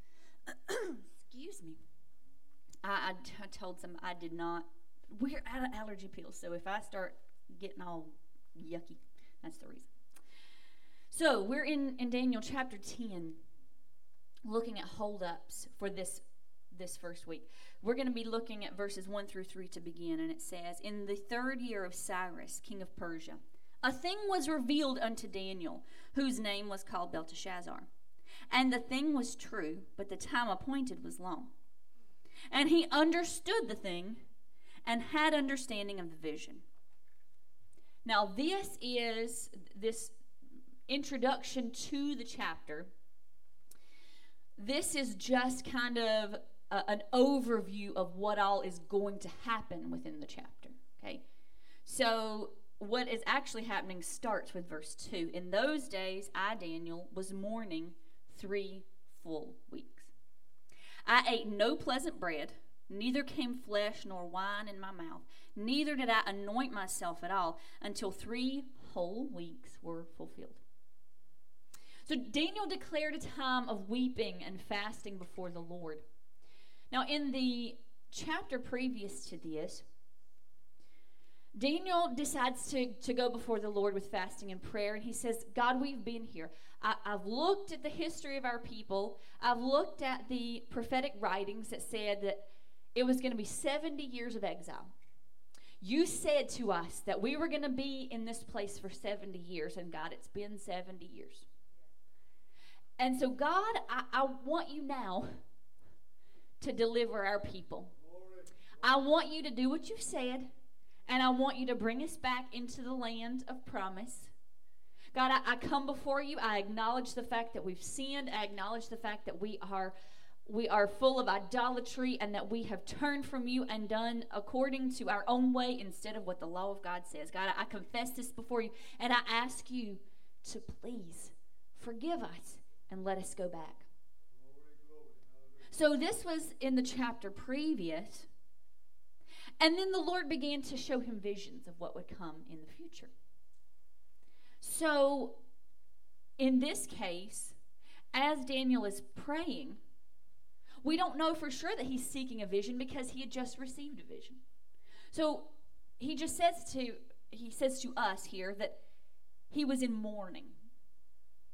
Excuse me. I, told some I did not. We're out of allergy pills, so if I start getting all yucky, that's the reason. So we're in, in Daniel chapter 10, looking at holdups for this this first week. We're going to be looking at verses 1 through 3 to begin, and it says, In the third year of Cyrus, king of Persia, a thing was revealed unto Daniel, whose name was called Belteshazzar. And the thing was true, but the time appointed was long. And he understood the thing and had understanding of the vision. Now, this is this introduction to the chapter. This is just kind of a, an overview of what all is going to happen within the chapter. Okay? So, what is actually happening starts with verse 2. In those days, I, Daniel, was mourning three full weeks. I ate no pleasant bread, neither came flesh nor wine in my mouth, neither did I anoint myself at all until three whole weeks were fulfilled. So Daniel declared a time of weeping and fasting before the Lord. Now, in the chapter previous to this, Daniel decides to, to go before the Lord with fasting and prayer, and he says, God, we've been here. I, I've looked at the history of our people, I've looked at the prophetic writings that said that it was going to be 70 years of exile. You said to us that we were going to be in this place for 70 years, and God, it's been 70 years. And so, God, I, I want you now to deliver our people. I want you to do what you said, and I want you to bring us back into the land of promise. God, I, I come before you. I acknowledge the fact that we've sinned. I acknowledge the fact that we are we are full of idolatry and that we have turned from you and done according to our own way instead of what the law of God says. God, I, I confess this before you and I ask you to please forgive us and let us go back. So this was in the chapter previous. And then the Lord began to show him visions of what would come in the future. So in this case, as Daniel is praying, we don't know for sure that he's seeking a vision because he had just received a vision. So he just says to he says to us here that he was in mourning.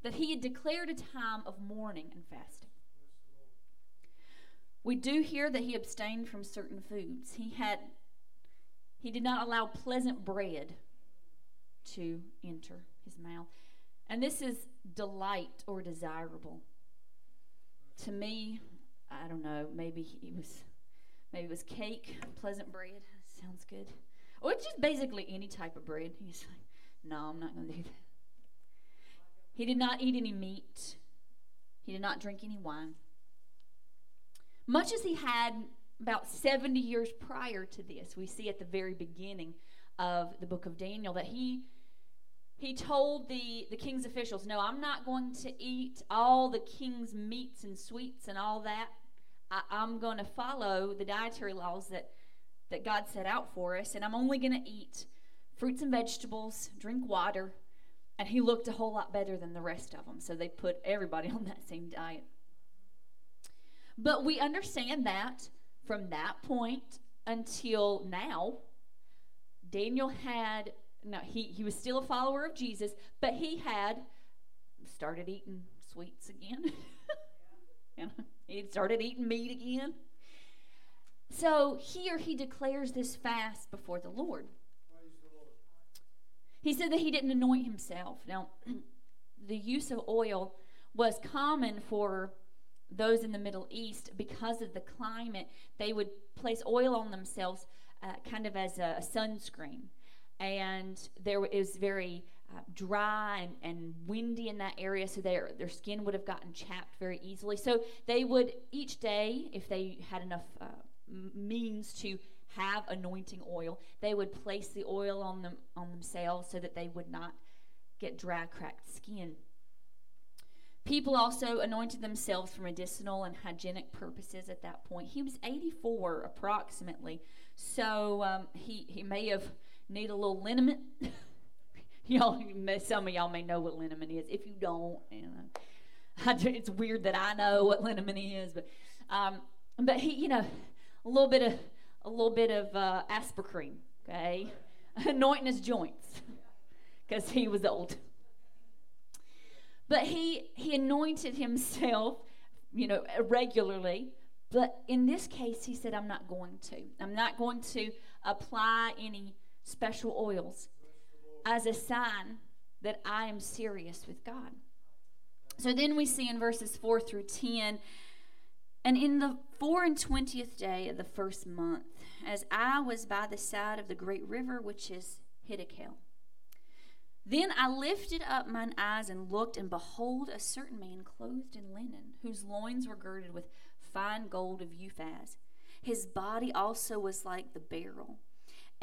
That he had declared a time of mourning and fasting. We do hear that he abstained from certain foods. He had he did not allow pleasant bread to enter his mouth. And this is delight or desirable. To me, I don't know, maybe it was maybe it was cake, pleasant bread. Sounds good. Or just basically any type of bread. He's like, no, I'm not gonna do that. He did not eat any meat. He did not drink any wine. Much as he had about 70 years prior to this, we see at the very beginning of the book of Daniel that he he told the, the king's officials, No, I'm not going to eat all the king's meats and sweets and all that. I, I'm going to follow the dietary laws that, that God set out for us, and I'm only going to eat fruits and vegetables, drink water. And he looked a whole lot better than the rest of them, so they put everybody on that same diet. But we understand that from that point until now, Daniel had no he, he was still a follower of Jesus, but he had started eating sweets again. know, he started eating meat again. So here he declares this fast before the Lord. He said that he didn't anoint himself. Now, the use of oil was common for those in the Middle East because of the climate. They would place oil on themselves uh, kind of as a, a sunscreen. And there was very uh, dry and, and windy in that area, so their, their skin would have gotten chapped very easily. So they would, each day, if they had enough uh, means to have anointing oil, they would place the oil on them on themselves so that they would not get dry, cracked skin. People also anointed themselves for medicinal and hygienic purposes at that point. He was 84 approximately, so um, he he may have needed a little liniment. y'all, some of y'all may know what liniment is. If you don't, I, it's weird that I know what liniment is, but um, but he, you know, a little bit of a little bit of uh, okay, anointing his joints because he was old. But he he anointed himself, you know, regularly. But in this case, he said, I'm not going to. I'm not going to apply any special oils as a sign that I am serious with God. So then we see in verses 4 through 10 and in the four and twentieth day of the first month, as I was by the side of the great river which is Hiddekel, then I lifted up mine eyes and looked, and behold, a certain man clothed in linen, whose loins were girded with fine gold of Uphaz. His body also was like the beryl,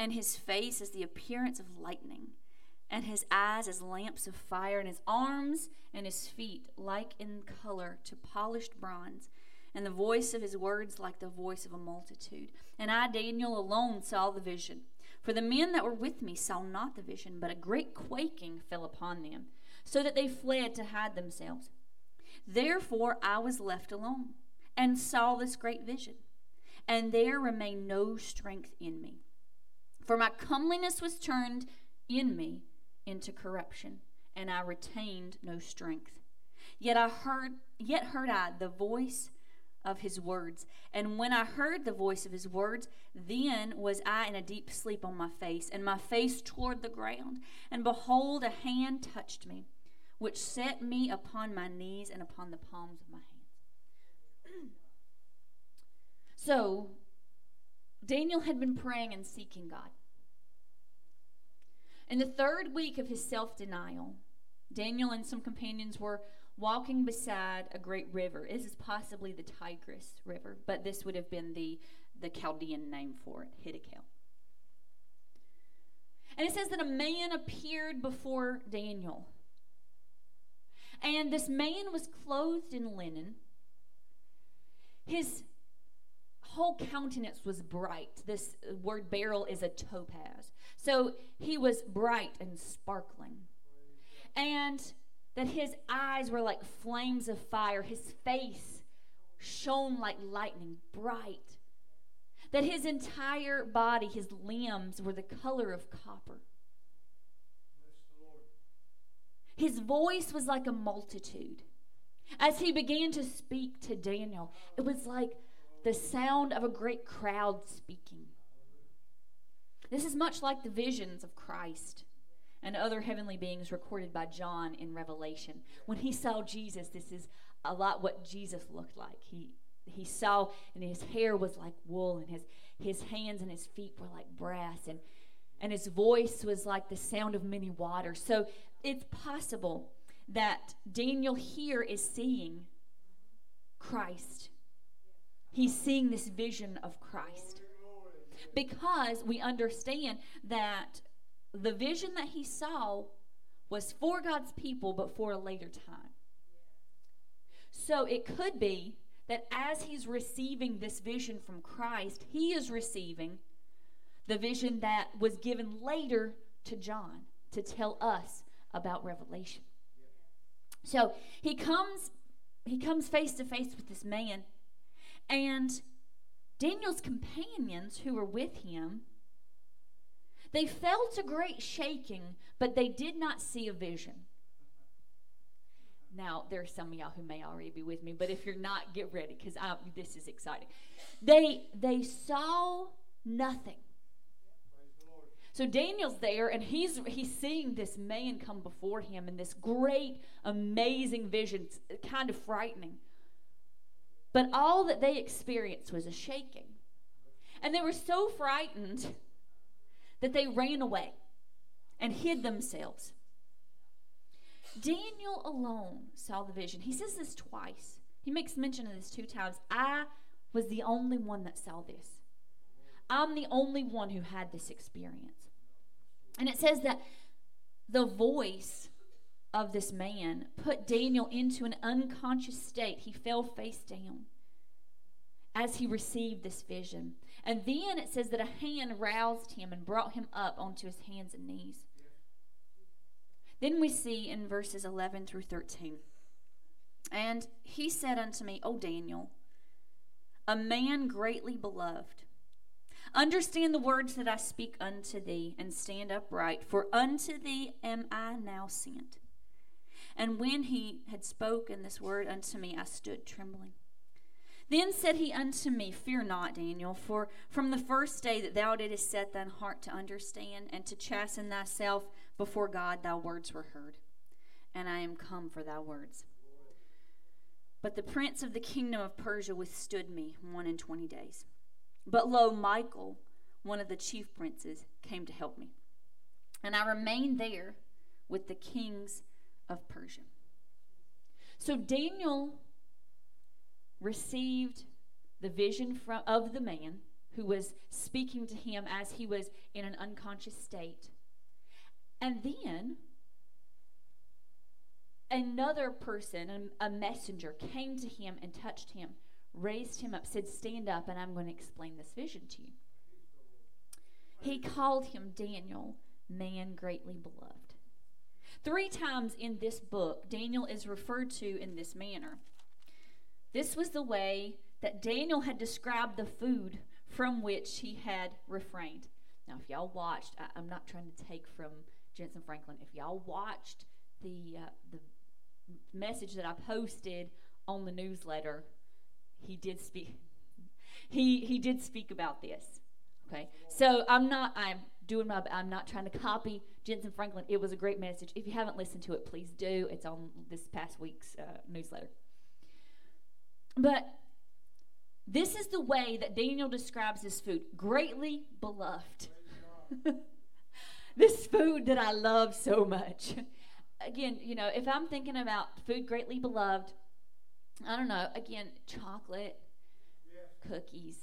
and his face as the appearance of lightning, and his eyes as lamps of fire, and his arms and his feet like in color to polished bronze and the voice of his words like the voice of a multitude. And I, Daniel, alone saw the vision. For the men that were with me saw not the vision, but a great quaking fell upon them, so that they fled to hide themselves. Therefore I was left alone, and saw this great vision. And there remained no strength in me. For my comeliness was turned in me into corruption, and I retained no strength. Yet I heard yet heard I the voice of his words. And when I heard the voice of his words, then was I in a deep sleep on my face, and my face toward the ground. And behold, a hand touched me, which set me upon my knees and upon the palms of my hands. so, Daniel had been praying and seeking God. In the third week of his self denial, Daniel and some companions were walking beside a great river. This is possibly the Tigris River, but this would have been the, the Chaldean name for it, Hiddekel. And it says that a man appeared before Daniel. And this man was clothed in linen. His whole countenance was bright. This word beryl is a topaz. So he was bright and sparkling. And that his eyes were like flames of fire, his face shone like lightning, bright. That his entire body, his limbs, were the color of copper. His voice was like a multitude. As he began to speak to Daniel, it was like the sound of a great crowd speaking. This is much like the visions of Christ and other heavenly beings recorded by John in Revelation. When he saw Jesus, this is a lot what Jesus looked like. He he saw and his hair was like wool and his his hands and his feet were like brass and and his voice was like the sound of many waters. So it's possible that Daniel here is seeing Christ. He's seeing this vision of Christ. Because we understand that the vision that he saw was for God's people, but for a later time. So it could be that as he's receiving this vision from Christ, he is receiving the vision that was given later to John to tell us about Revelation. So he comes he comes face to face with this man and Daniel's companions who were with him they felt a great shaking, but they did not see a vision. Now, there are some of y'all who may already be with me, but if you're not, get ready because this is exciting. They they saw nothing. So Daniel's there, and he's he's seeing this man come before him in this great, amazing vision, it's kind of frightening. But all that they experienced was a shaking, and they were so frightened that they ran away and hid themselves. Daniel alone saw the vision. He says this twice. He makes mention of this two times. I was the only one that saw this. I'm the only one who had this experience. And it says that the voice of this man put Daniel into an unconscious state. He fell face down as he received this vision. And then it says that a hand roused him and brought him up onto his hands and knees. Then we see in verses 11 through 13. And he said unto me, O Daniel, a man greatly beloved, understand the words that I speak unto thee, and stand upright, for unto thee am I now sent. And when he had spoken this word unto me, I stood trembling. Then said he unto me, Fear not, Daniel, for from the first day that thou didst set thine heart to understand and to chasten thyself before God, thy words were heard. And I am come for thy words. But the prince of the kingdom of Persia withstood me one and twenty days. But lo, Michael, one of the chief princes, came to help me. And I remained there with the kings of Persia. So Daniel received the vision from, of the man who was speaking to him as he was in an unconscious state. And then another person, a, a messenger, came to him and touched him, raised him up, said, Stand up, and I'm going to explain this vision to you. He called him Daniel, man greatly beloved. Three times in this book, Daniel is referred to in this manner. This was the way that Daniel had described the food from which he had refrained. Now, if y'all watched, I, I'm not trying to take from Jentezen Franklin. If y'all watched the uh, the message that I posted on the newsletter, he did speak. He he did speak about this. Okay, so I'm not. I'm doing my. I'm not trying to copy Jentezen Franklin. It was a great message. If you haven't listened to it, please do. It's on this past week's uh, newsletter. But this is the way that Daniel describes his food greatly beloved. this food that I love so much. Again, you know, if I'm thinking about food greatly beloved, I don't know, again, chocolate, cookies,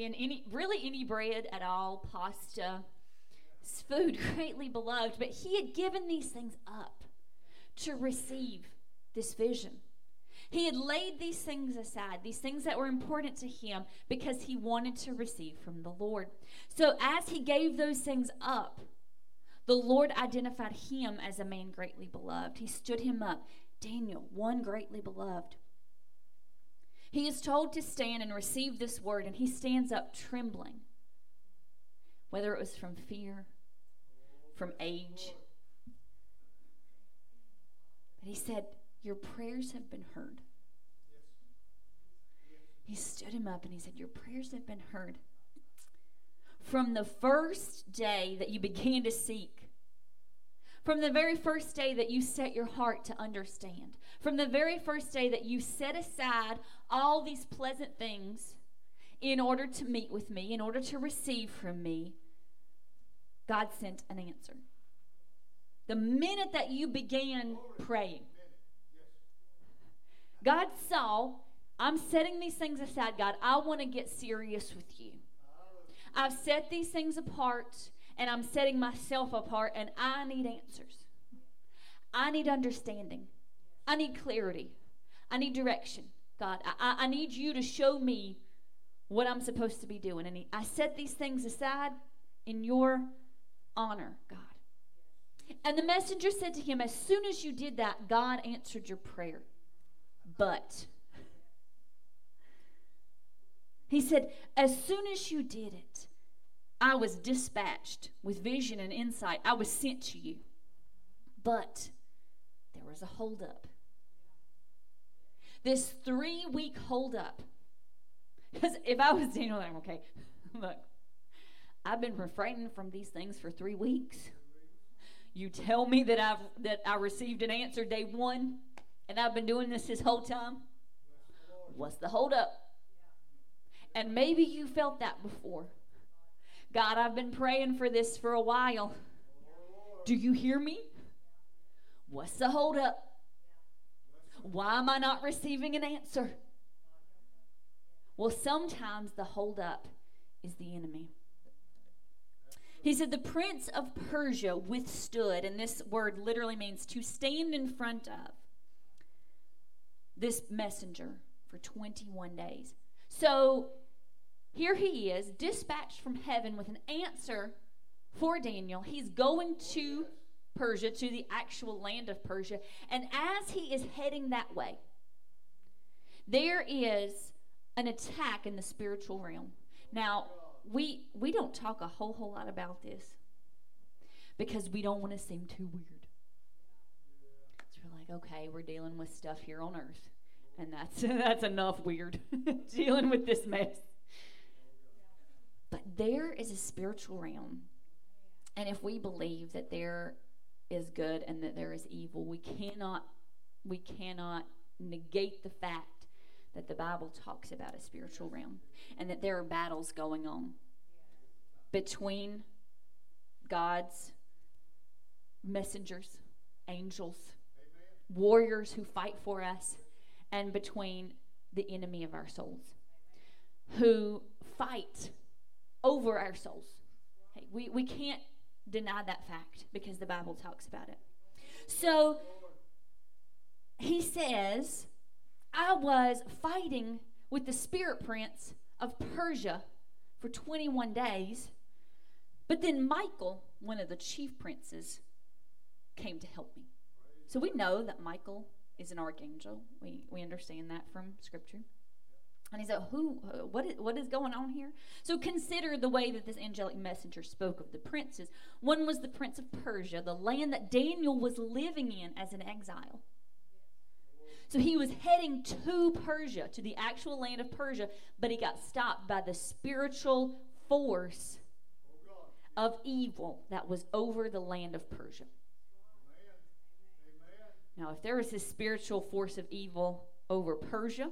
Again, any really any bread at all, pasta, food greatly beloved, but he had given these things up to receive this vision. He had laid these things aside, these things that were important to him, because he wanted to receive from the Lord. So, as he gave those things up, the Lord identified him as a man greatly beloved. He stood him up. Daniel, one greatly beloved. He is told to stand and receive this word, and he stands up trembling, whether it was from fear, from age. But he said, Your prayers have been heard. He stood him up and he said, Your prayers have been heard. From the first day that you began to seek, from the very first day that you set your heart to understand, from the very first day that you set aside all these pleasant things in order to meet with me, in order to receive from me, God sent an answer. The minute that you began praying, God saw, I'm setting these things aside, God. I want to get serious with you. I've set these things apart and I'm setting myself apart, and I need answers. I need understanding. I need clarity. I need direction. God, I, I need you to show me what I'm supposed to be doing. And he, I set these things aside in your honor, God. And the messenger said to him, As soon as you did that, God answered your prayer. But, he said, As soon as you did it, I was dispatched with vision and insight. I was sent to you. But there was a holdup. This three week holdup. Because if I was Daniel, I'm okay. Look, I've been refraining from these things for three weeks. You tell me that I've that I received an answer day one, and I've been doing this this whole time. What's the holdup? And maybe you felt that before. God, I've been praying for this for a while. Do you hear me? What's the holdup? Why am I not receiving an answer? Well, sometimes the holdup is the enemy. He said, The prince of Persia withstood, and this word literally means to stand in front of this messenger for 21 days. So here he is, dispatched from heaven with an answer for Daniel. He's going to Persia, to the actual land of Persia. And as he is heading that way, there is an attack in the spiritual realm. Now, we we don't talk a whole whole lot about this. because we don't want to seem too weird. So we're like, okay, we're dealing with stuff here on earth, and that's that's enough weird dealing with this mess. But there is a spiritual realm, and if we believe that there is good and that there is evil, we cannot we cannot negate the fact that the Bible talks about a spiritual realm and that there are battles going on between God's messengers, angels, warriors who fight for us, and between the enemy of our souls who fight over our souls. Hey, we, we can't deny that fact because the Bible talks about it. So he says, I was fighting with the spirit prince of Persia for 21 days, but then Michael, one of the chief princes, came to help me. So we know that Michael is an archangel. We, we understand that from Scripture. And he said, "Who? uh, What is, what is going on here?" So consider the way that this angelic messenger spoke of the princes. One was the prince of Persia, the land that Daniel was living in as an exile. So he was heading to Persia, to the actual land of Persia, but he got stopped by the spiritual force of evil that was over the land of Persia. Now, if there was this spiritual force of evil over Persia,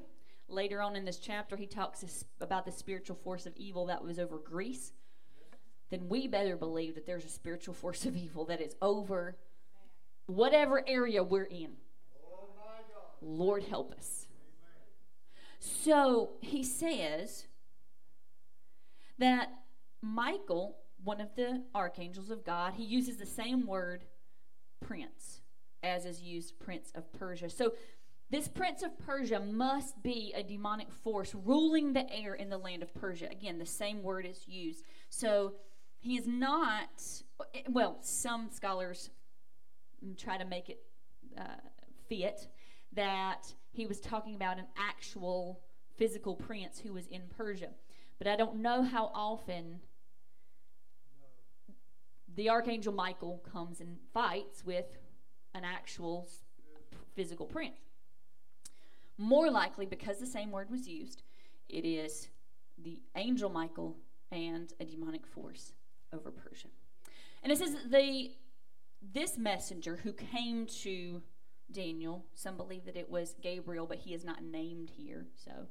later on in this chapter, he talks about the spiritual force of evil that was over Greece, then we better believe that there's a spiritual force of evil that is over whatever area we're in. Lord help us. So he says that Michael, one of the archangels of God, he uses the same word prince as is used prince of Persia. So this prince of Persia must be a demonic force ruling the air in the land of Persia. Again, the same word is used. So he is not, well, some scholars try to make it uh, fit that he was talking about an actual physical prince who was in Persia. But I don't know how often the archangel Michael comes and fights with an actual physical prince. More likely, because the same word was used, it is the angel Michael and a demonic force over Persia. And it says the this messenger who came to Daniel, some believe that it was Gabriel, but he is not named here, so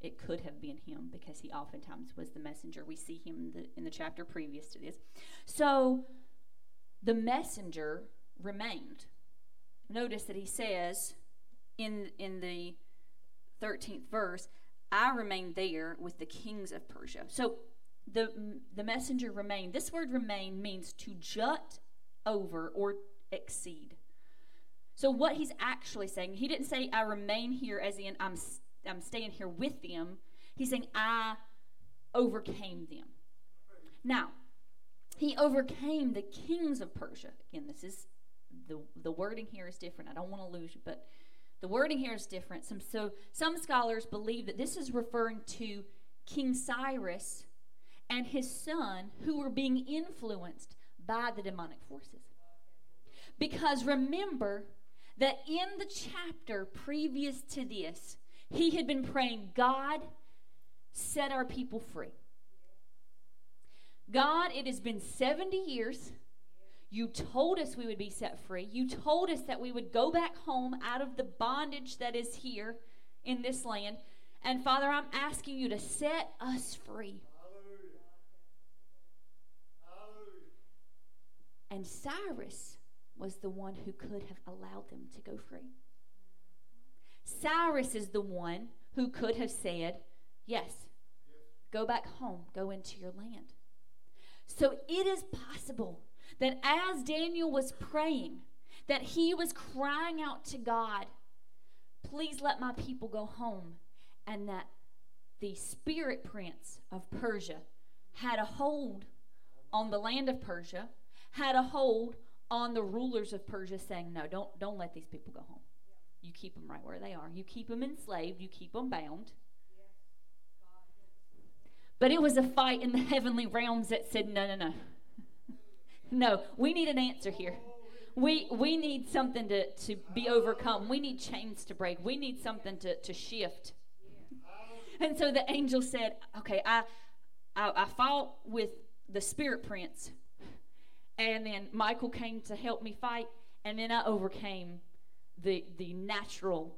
it could have been him because he oftentimes was the messenger. We see him in the, in the chapter previous to this. So the messenger remained. Notice that he says in in the 13th verse, I remained there with the kings of Persia. So the the messenger remained. This word remain means to jut over or exceed. So what he's actually saying, he didn't say I remain here as in I'm I'm staying here with them. He's saying I overcame them. Now, he overcame the kings of Persia. Again, this is the the wording here is different. I don't want to lose you, but the wording here is different. Some so some scholars believe that this is referring to King Cyrus and his son who were being influenced by the demonic forces. Because remember that in the chapter previous to this, he had been praying, God, set our people free. God, it has been 70 years. You told us we would be set free. You told us that we would go back home out of the bondage that is here in this land. And Father, I'm asking you to set us free. And Cyrus was the one who could have allowed them to go free. Cyrus is the one who could have said, Yes, go back home, go into your land. So it is possible that as Daniel was praying, that he was crying out to God, Please let my people go home, and that the spirit prince of Persia had a hold on the land of Persia, had a hold on the rulers of Persia, saying, "No, don't don't let these people go home. You keep them right where they are. You keep them enslaved. You keep them bound." But it was a fight in the heavenly realms that said, "No, no, no. No, we need an answer here. We we need something to, to be overcome. We need chains to break. We need something to, to shift. And so the angel said, Okay, I, I I fought with the spirit prince. And then Michael came to help me fight, and then I overcame the the natural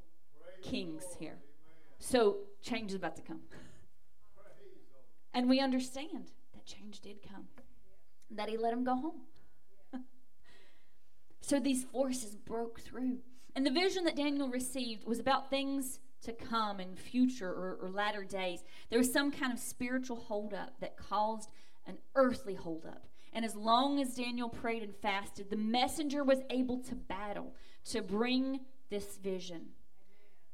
kings here. So change is about to come. And we understand that change did come. That he let him go home. so these forces broke through. And the vision that Daniel received was about things to come in future or, or latter days. There was some kind of spiritual holdup that caused an earthly holdup. And as long as Daniel prayed and fasted, the messenger was able to battle to bring this vision.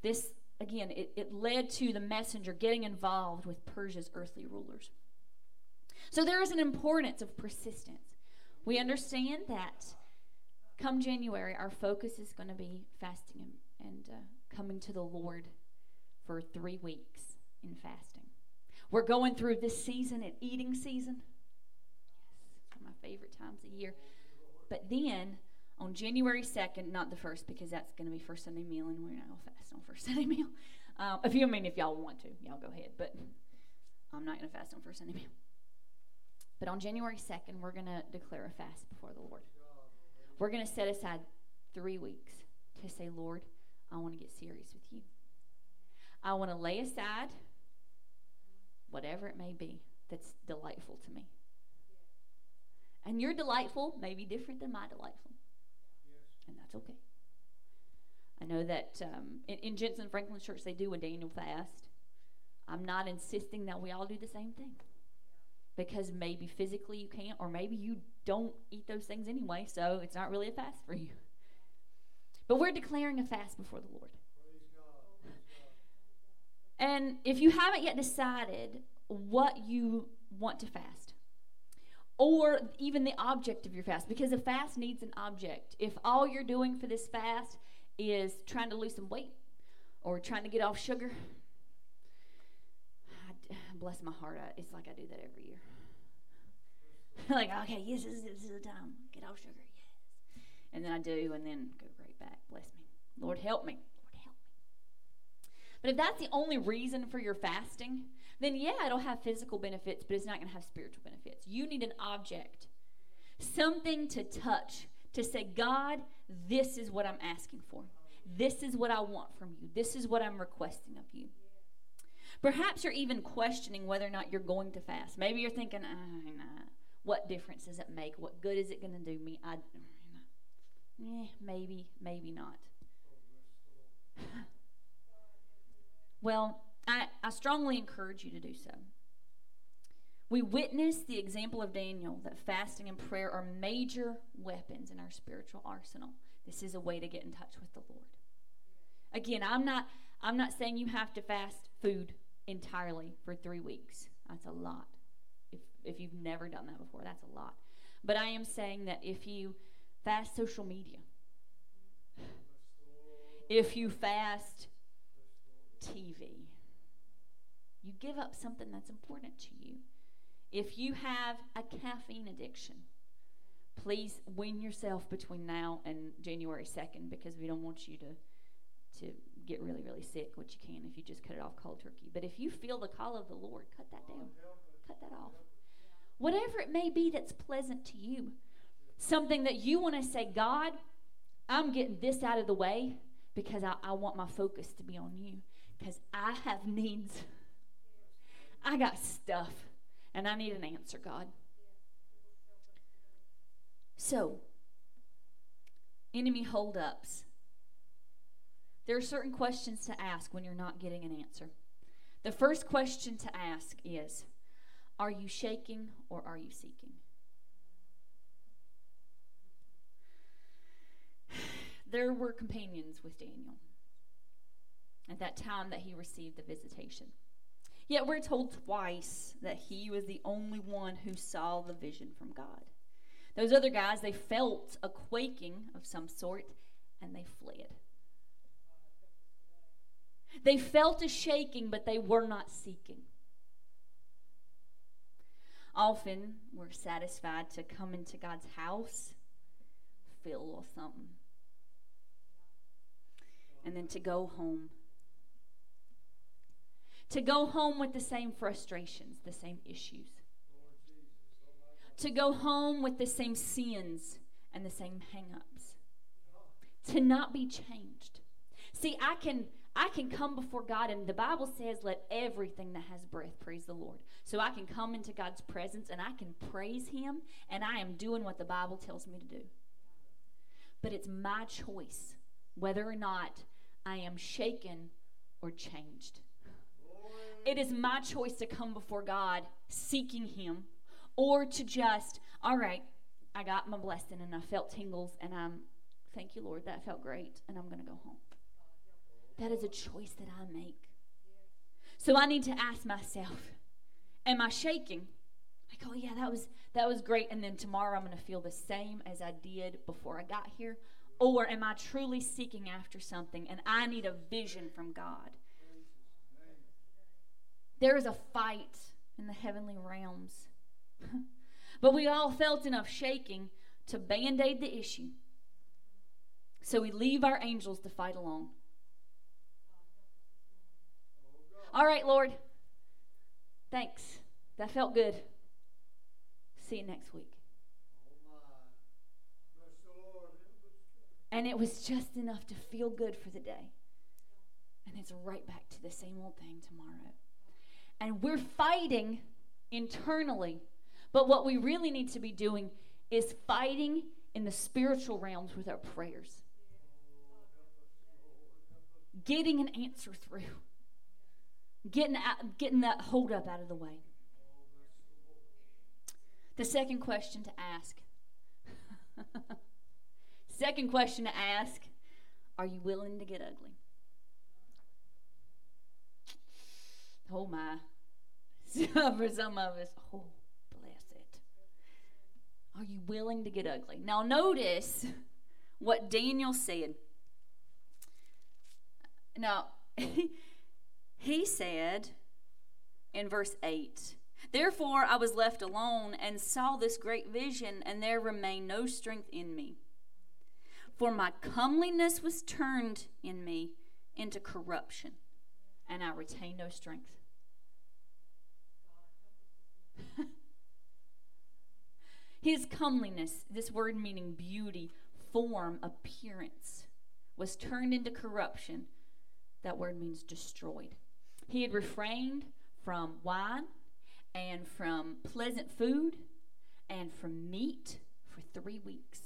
This, again, it, it led to the messenger getting involved with Persia's earthly rulers. So there is an importance of persistence. We understand that come January, our focus is going to be fasting and, and uh, coming to the Lord for three weeks in fasting. We're going through this season, an eating season. Yes, my favorite times of year. But then on January 2nd, not the first, because that's going to be first Sunday meal, and we're not going to fast on first Sunday meal. Um, if you I mean, if y'all want to, y'all go ahead. But I'm not going to fast on first Sunday meal. But on January 2nd, we're going to declare a fast before the Lord. We're going to set aside three weeks to say, Lord, I want to get serious with you. I want to lay aside whatever it may be that's delightful to me. And your delightful may be different than my delightful. And that's okay. I know that um, in, in Jentezen Franklin Church, they do a Daniel fast. I'm not insisting that we all do the same thing because maybe physically you can't, or maybe you don't eat those things anyway, so it's not really a fast for you. But we're declaring a fast before the Lord. And if you haven't yet decided what you want to fast, or even the object of your fast, because a fast needs an object. If all you're doing for this fast is trying to lose some weight or trying to get off sugar, bless my heart, I, it's like I do that every year. like, okay, yes, this is, this is the time. Get off sugar, yes. And then I do, and then go right back. Bless me. Lord, help me. Lord, help me. But if that's the only reason for your fasting, then yeah, it'll have physical benefits, but it's not going to have spiritual benefits. You need an object, something to touch, to say, God, this is what I'm asking for. This is what I want from you. This is what I'm requesting of you. Perhaps you're even questioning whether or not you're going to fast. Maybe you're thinking, ah, nah, what difference does it make? What good is it going to do me? I, eh, maybe, maybe not. well, I, I strongly encourage you to do so. We witness the example of Daniel that fasting and prayer are major weapons in our spiritual arsenal. This is a way to get in touch with the Lord. Again, I'm not I'm not saying you have to fast food entirely for 3 weeks. That's a lot. If if you've never done that before, that's a lot. But I am saying that if you fast social media, if you fast TV, you give up something that's important to you. If you have a caffeine addiction, please wean yourself between now and January 2nd because we don't want you to to get really really sick, which you can if you just cut it off cold turkey. But if you feel the call of the Lord, cut that down. Cut that off. Whatever it may be that's pleasant to you. Something that you want to say, God, I'm getting this out of the way because I, I want my focus to be on you. Because I have needs. I got stuff and I need an answer, God. So, enemy holdups. There are certain questions to ask when you're not getting an answer. The first question to ask is Are you shaking or are you seeking? There were companions with Daniel at that time that he received the visitation. Yet we're told twice that he was the only one who saw the vision from God. Those other guys, they felt a quaking of some sort and they fled. They felt a shaking, but they were not seeking. often we're satisfied to come into God's house, feel little something, and then to go home. To go home with the same frustrations, the same issues. To go home with the same sins and the same hang ups. To not be changed. See, I can I can come before God and the Bible says let everything that has breath praise the Lord. So I can come into God's presence and I can praise him and I am doing what the Bible tells me to do. But it's my choice whether or not I am shaken or changed. It is my choice to come before God seeking him or to just, all right, I got my blessing and I felt tingles and I'm thank you Lord, that felt great and I'm going to go home. That is a choice that I make. So I need to ask myself, am I shaking? Like, oh yeah, that was that was great, and then tomorrow I'm to feel the same as I did before I got here, or am I truly seeking after something and I need a vision from God? There is a fight in the heavenly realms, but we all felt enough shaking to band aid the issue. So we leave our angels to fight alone. All right, Lord. Thanks. That felt good. See you next week. And it was just enough to feel good for the day. And it's right back to the same old thing tomorrow. And we're fighting internally. But what we really need to be doing is fighting in the spiritual realms with our prayers, getting an answer through getting out, getting that hold up out of the way. The second question to ask. second question to ask, are you willing to get ugly? Oh my. For some of us, oh, bless it. Are you willing to get ugly? Now notice what Daniel said. Now, He said in verse 8, Therefore I was left alone and saw this great vision, and there remained no strength in me. For my comeliness was turned in me into corruption, and I retained no strength. His comeliness, this word meaning beauty, form, appearance, was turned into corruption. That word means destroyed. He had refrained from wine and from pleasant food and from meat for three weeks.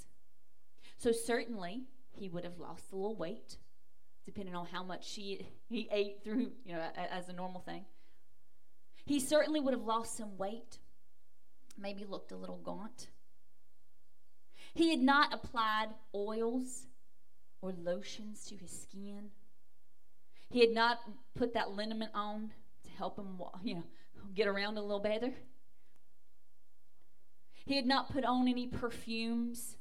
So certainly he would have lost a little weight, depending on how much he, he ate through, you know, as a normal thing. He certainly would have lost some weight, maybe looked a little gaunt. He had not applied oils or lotions to his skin he had not put that liniment on to help him, you know, get around a little better. He had not put on any perfumes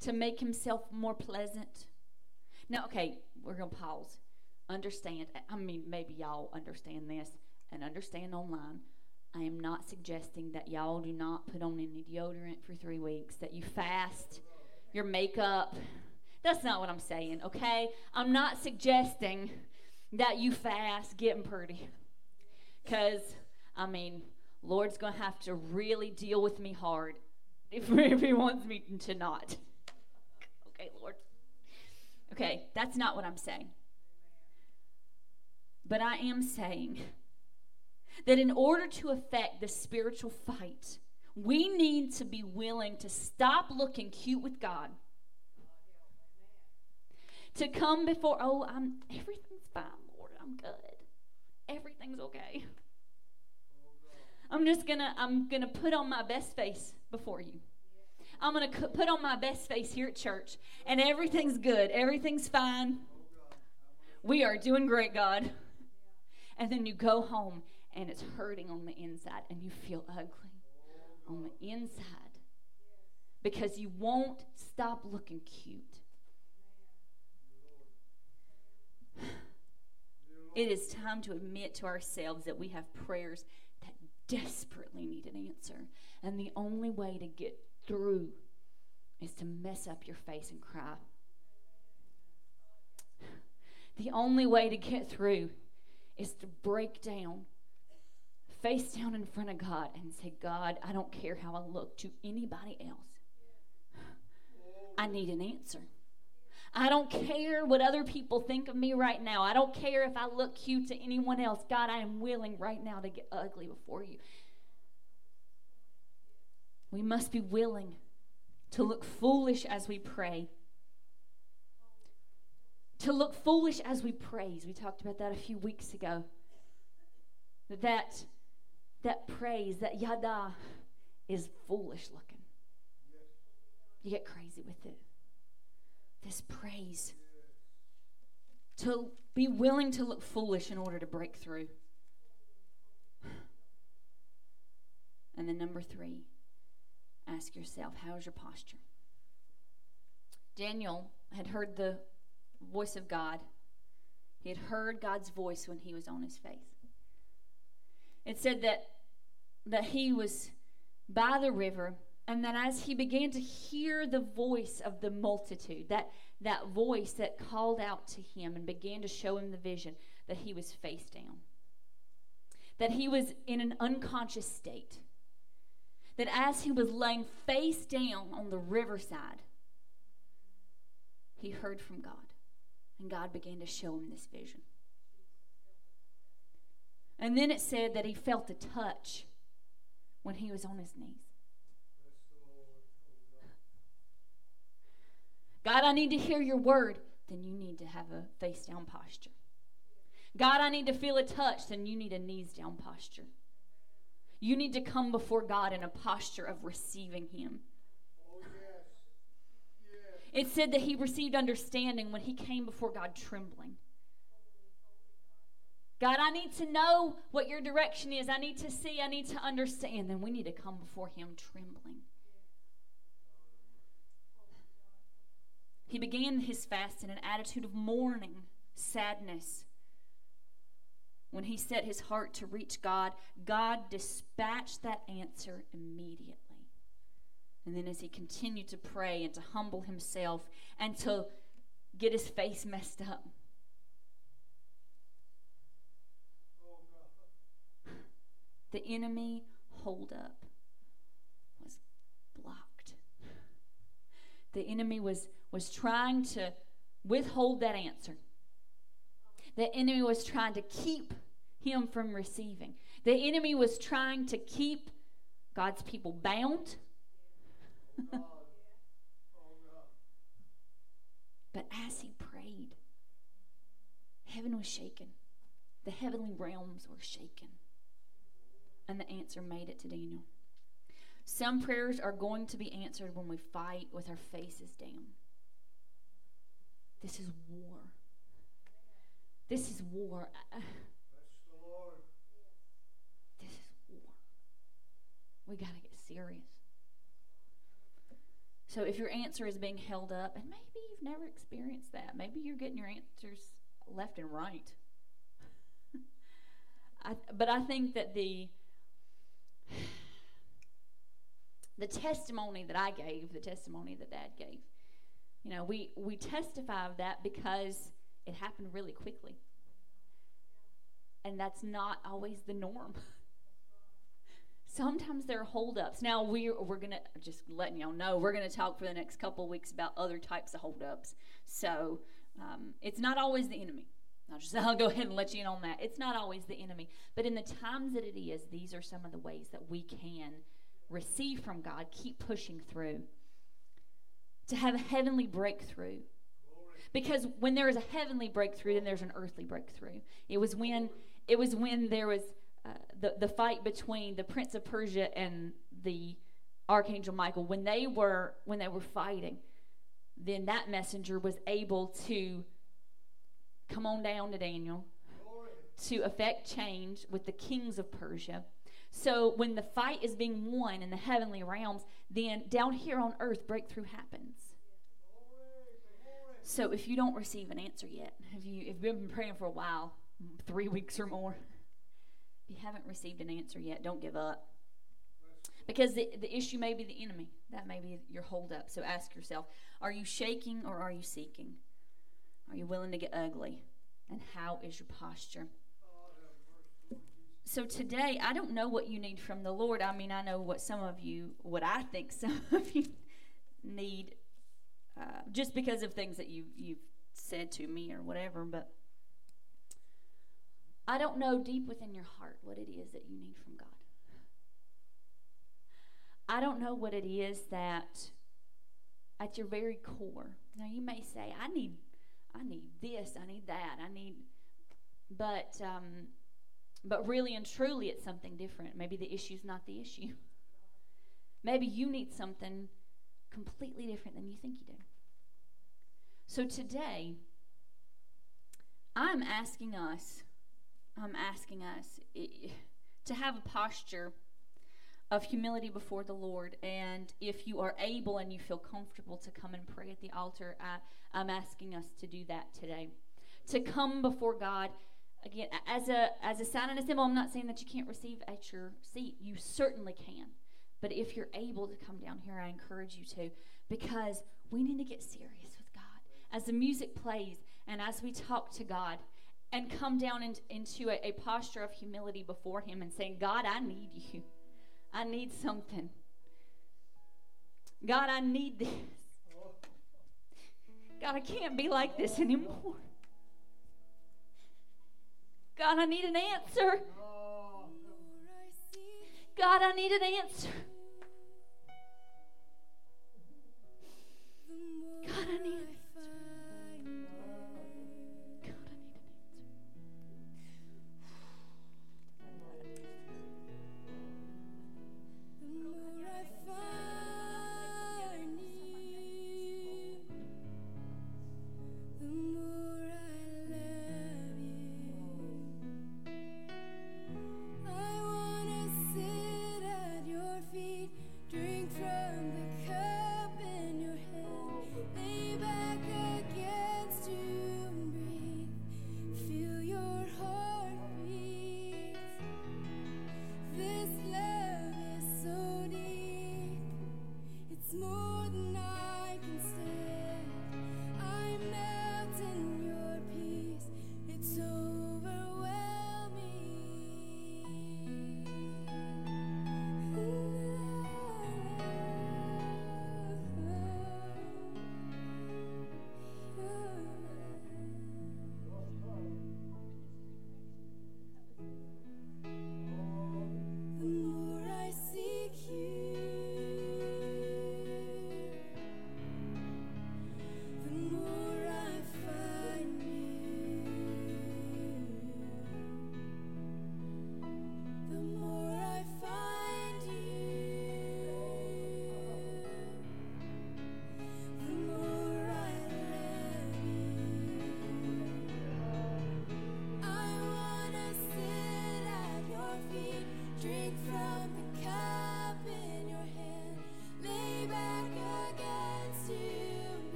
to make himself more pleasant. Now, okay, we're going to pause. Understand, I mean, maybe y'all understand this and understand online. I am not suggesting that y'all do not put on any deodorant for three weeks, that you fast your makeup, that's not what I'm saying, okay? I'm not suggesting that you fast getting pretty. Because, I mean, Lord's going to have to really deal with me hard if, if He wants me to not. Okay, Lord. Okay, that's not what I'm saying. But I am saying that in order to affect the spiritual fight, we need to be willing to stop looking cute with God to come before, oh, I'm everything's fine, Lord. I'm good. Everything's okay. I'm just gonna I'm gonna put on my best face before you. I'm gonna put on my best face here at church, and everything's good. Everything's fine. We are doing great, God. And then you go home, and it's hurting on the inside, and you feel ugly on the inside because you won't stop looking cute. It is time to admit to ourselves that we have prayers that desperately need an answer. And the only way to get through is to mess up your face and cry. The only way to get through is to break down, face down in front of God, and say, God, I don't care how I look to anybody else. I need an answer. I don't care what other people think of me right now. I don't care if I look cute to anyone else. God, I am willing right now to get ugly before you. We must be willing to look foolish as we pray. To look foolish as we praise. We talked about that a few weeks ago. That that praise, that yada is foolish looking. You get crazy with it. This praise. To be willing to look foolish in order to break through. And then number three, ask yourself, how's your posture? Daniel had heard the voice of God. He had heard God's voice when he was on his face. It said that that he was by the river and that as he began to hear the voice of the multitude, that that voice that called out to him and began to show him the vision, that he was face down. That he was in an unconscious state. That as he was laying face down on the riverside, he heard from God. And God began to show him this vision. And then it said that he felt a touch when he was on his knees. God, I need to hear your word. Then you need to have a face down posture. God, I need to feel a touch. Then you need a knees down posture. You need to come before God in a posture of receiving Him. Oh, yes. Yes. It said that he received understanding when he came before God trembling. God, I need to know what your direction is. I need to see. I need to understand. Then we need to come before him trembling. He began his fast in an attitude of mourning, sadness. When he set his heart to reach God, God dispatched that answer immediately. And then as he continued to pray and to humble himself and to get his face messed up, the enemy hold up was blocked. The enemy was, was trying to withhold that answer. The enemy was trying to keep him from receiving. The enemy was trying to keep God's people bound. but as he prayed, heaven was shaken. The heavenly realms were shaken. And the answer made it to Daniel. Some prayers are going to be answered when we fight with our faces down. This is war. This is war. This is war. We got to get serious. So if your answer is being held up, and maybe you've never experienced that, maybe you're getting your answers left and right. I, but I think that the the testimony that I gave, the testimony that Dad gave, you know, we we testify of that because it happened really quickly, and that's not always the norm. Sometimes there are holdups. Now we're we're gonna just letting y'all know we're gonna talk for the next couple weeks about other types of holdups. So um, it's not always the enemy. I'll just I'll go ahead and let you in on that. It's not always the enemy, but in the times that it is, these are some of the ways that we can receive from God, keep pushing through, to have a heavenly breakthrough. Because when there is a heavenly breakthrough, then there's an earthly breakthrough. It was when it was when there was uh, the the fight between the prince of Persia and the archangel Michael. When they were when they were fighting, then that messenger was able to come on down to Daniel to effect change with the kings of Persia. So when the fight is being won in the heavenly realms, then down here on earth, breakthrough happens. So if you don't receive an answer yet, if you if you've been praying for a while, three weeks or more, if you haven't received an answer yet, don't give up. Because the, the issue may be the enemy. That may be your holdup. So ask yourself are you shaking or are you seeking? Are you willing to get ugly? And how is your posture? So today, I don't know what you need from the Lord. I mean, I know what some of you, what I think some of you need, uh, just because of things that you you've said to me or whatever. But I don't know deep within your heart what it is that you need from God. I don't know what it is that at your very core. Now you may say, I need I need this, I need that, I need but um but really and truly it's something different. Maybe the issue's not the issue. Maybe you need something completely different than you think you do. So today I'm asking us I'm asking us to have a posture of humility before the Lord. And if you are able and you feel comfortable to come and pray at the altar, I, I'm asking us to do that today. To come before God again as a as a sign and a symbol. I'm not saying that you can't receive at your seat. You certainly can. But if you're able to come down here, I encourage you to because we need to get serious with God. As the music plays and as we talk to God and come down in, into a, a posture of humility before Him and saying, God, I need you. I need something. God, I need this. God, I can't be like this anymore. God, I need an answer. God, I need an answer. God, I need an answer.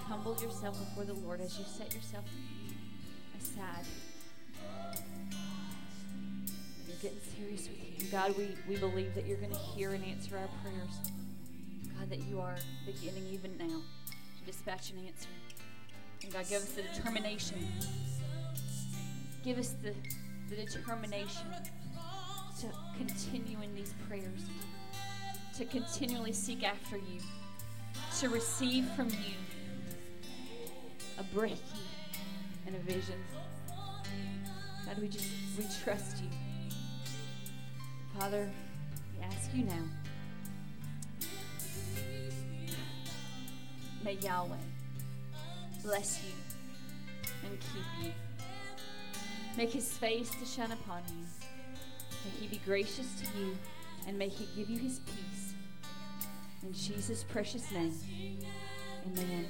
Humble yourself before the Lord as you set yourself aside. You're getting serious with Him. God, we, we believe that you're going to hear and answer our prayers. God, that you are beginning even now to dispatch an answer. And God, give us the determination. Give us the, the determination to continue in these prayers, to continually seek after you, to receive from you breaking and a vision. God, we just, we trust you. Father, we ask you now. May Yahweh bless you and keep you. Make his face to shine upon you. May he be gracious to you and may he give you his peace. In Jesus' precious name, amen.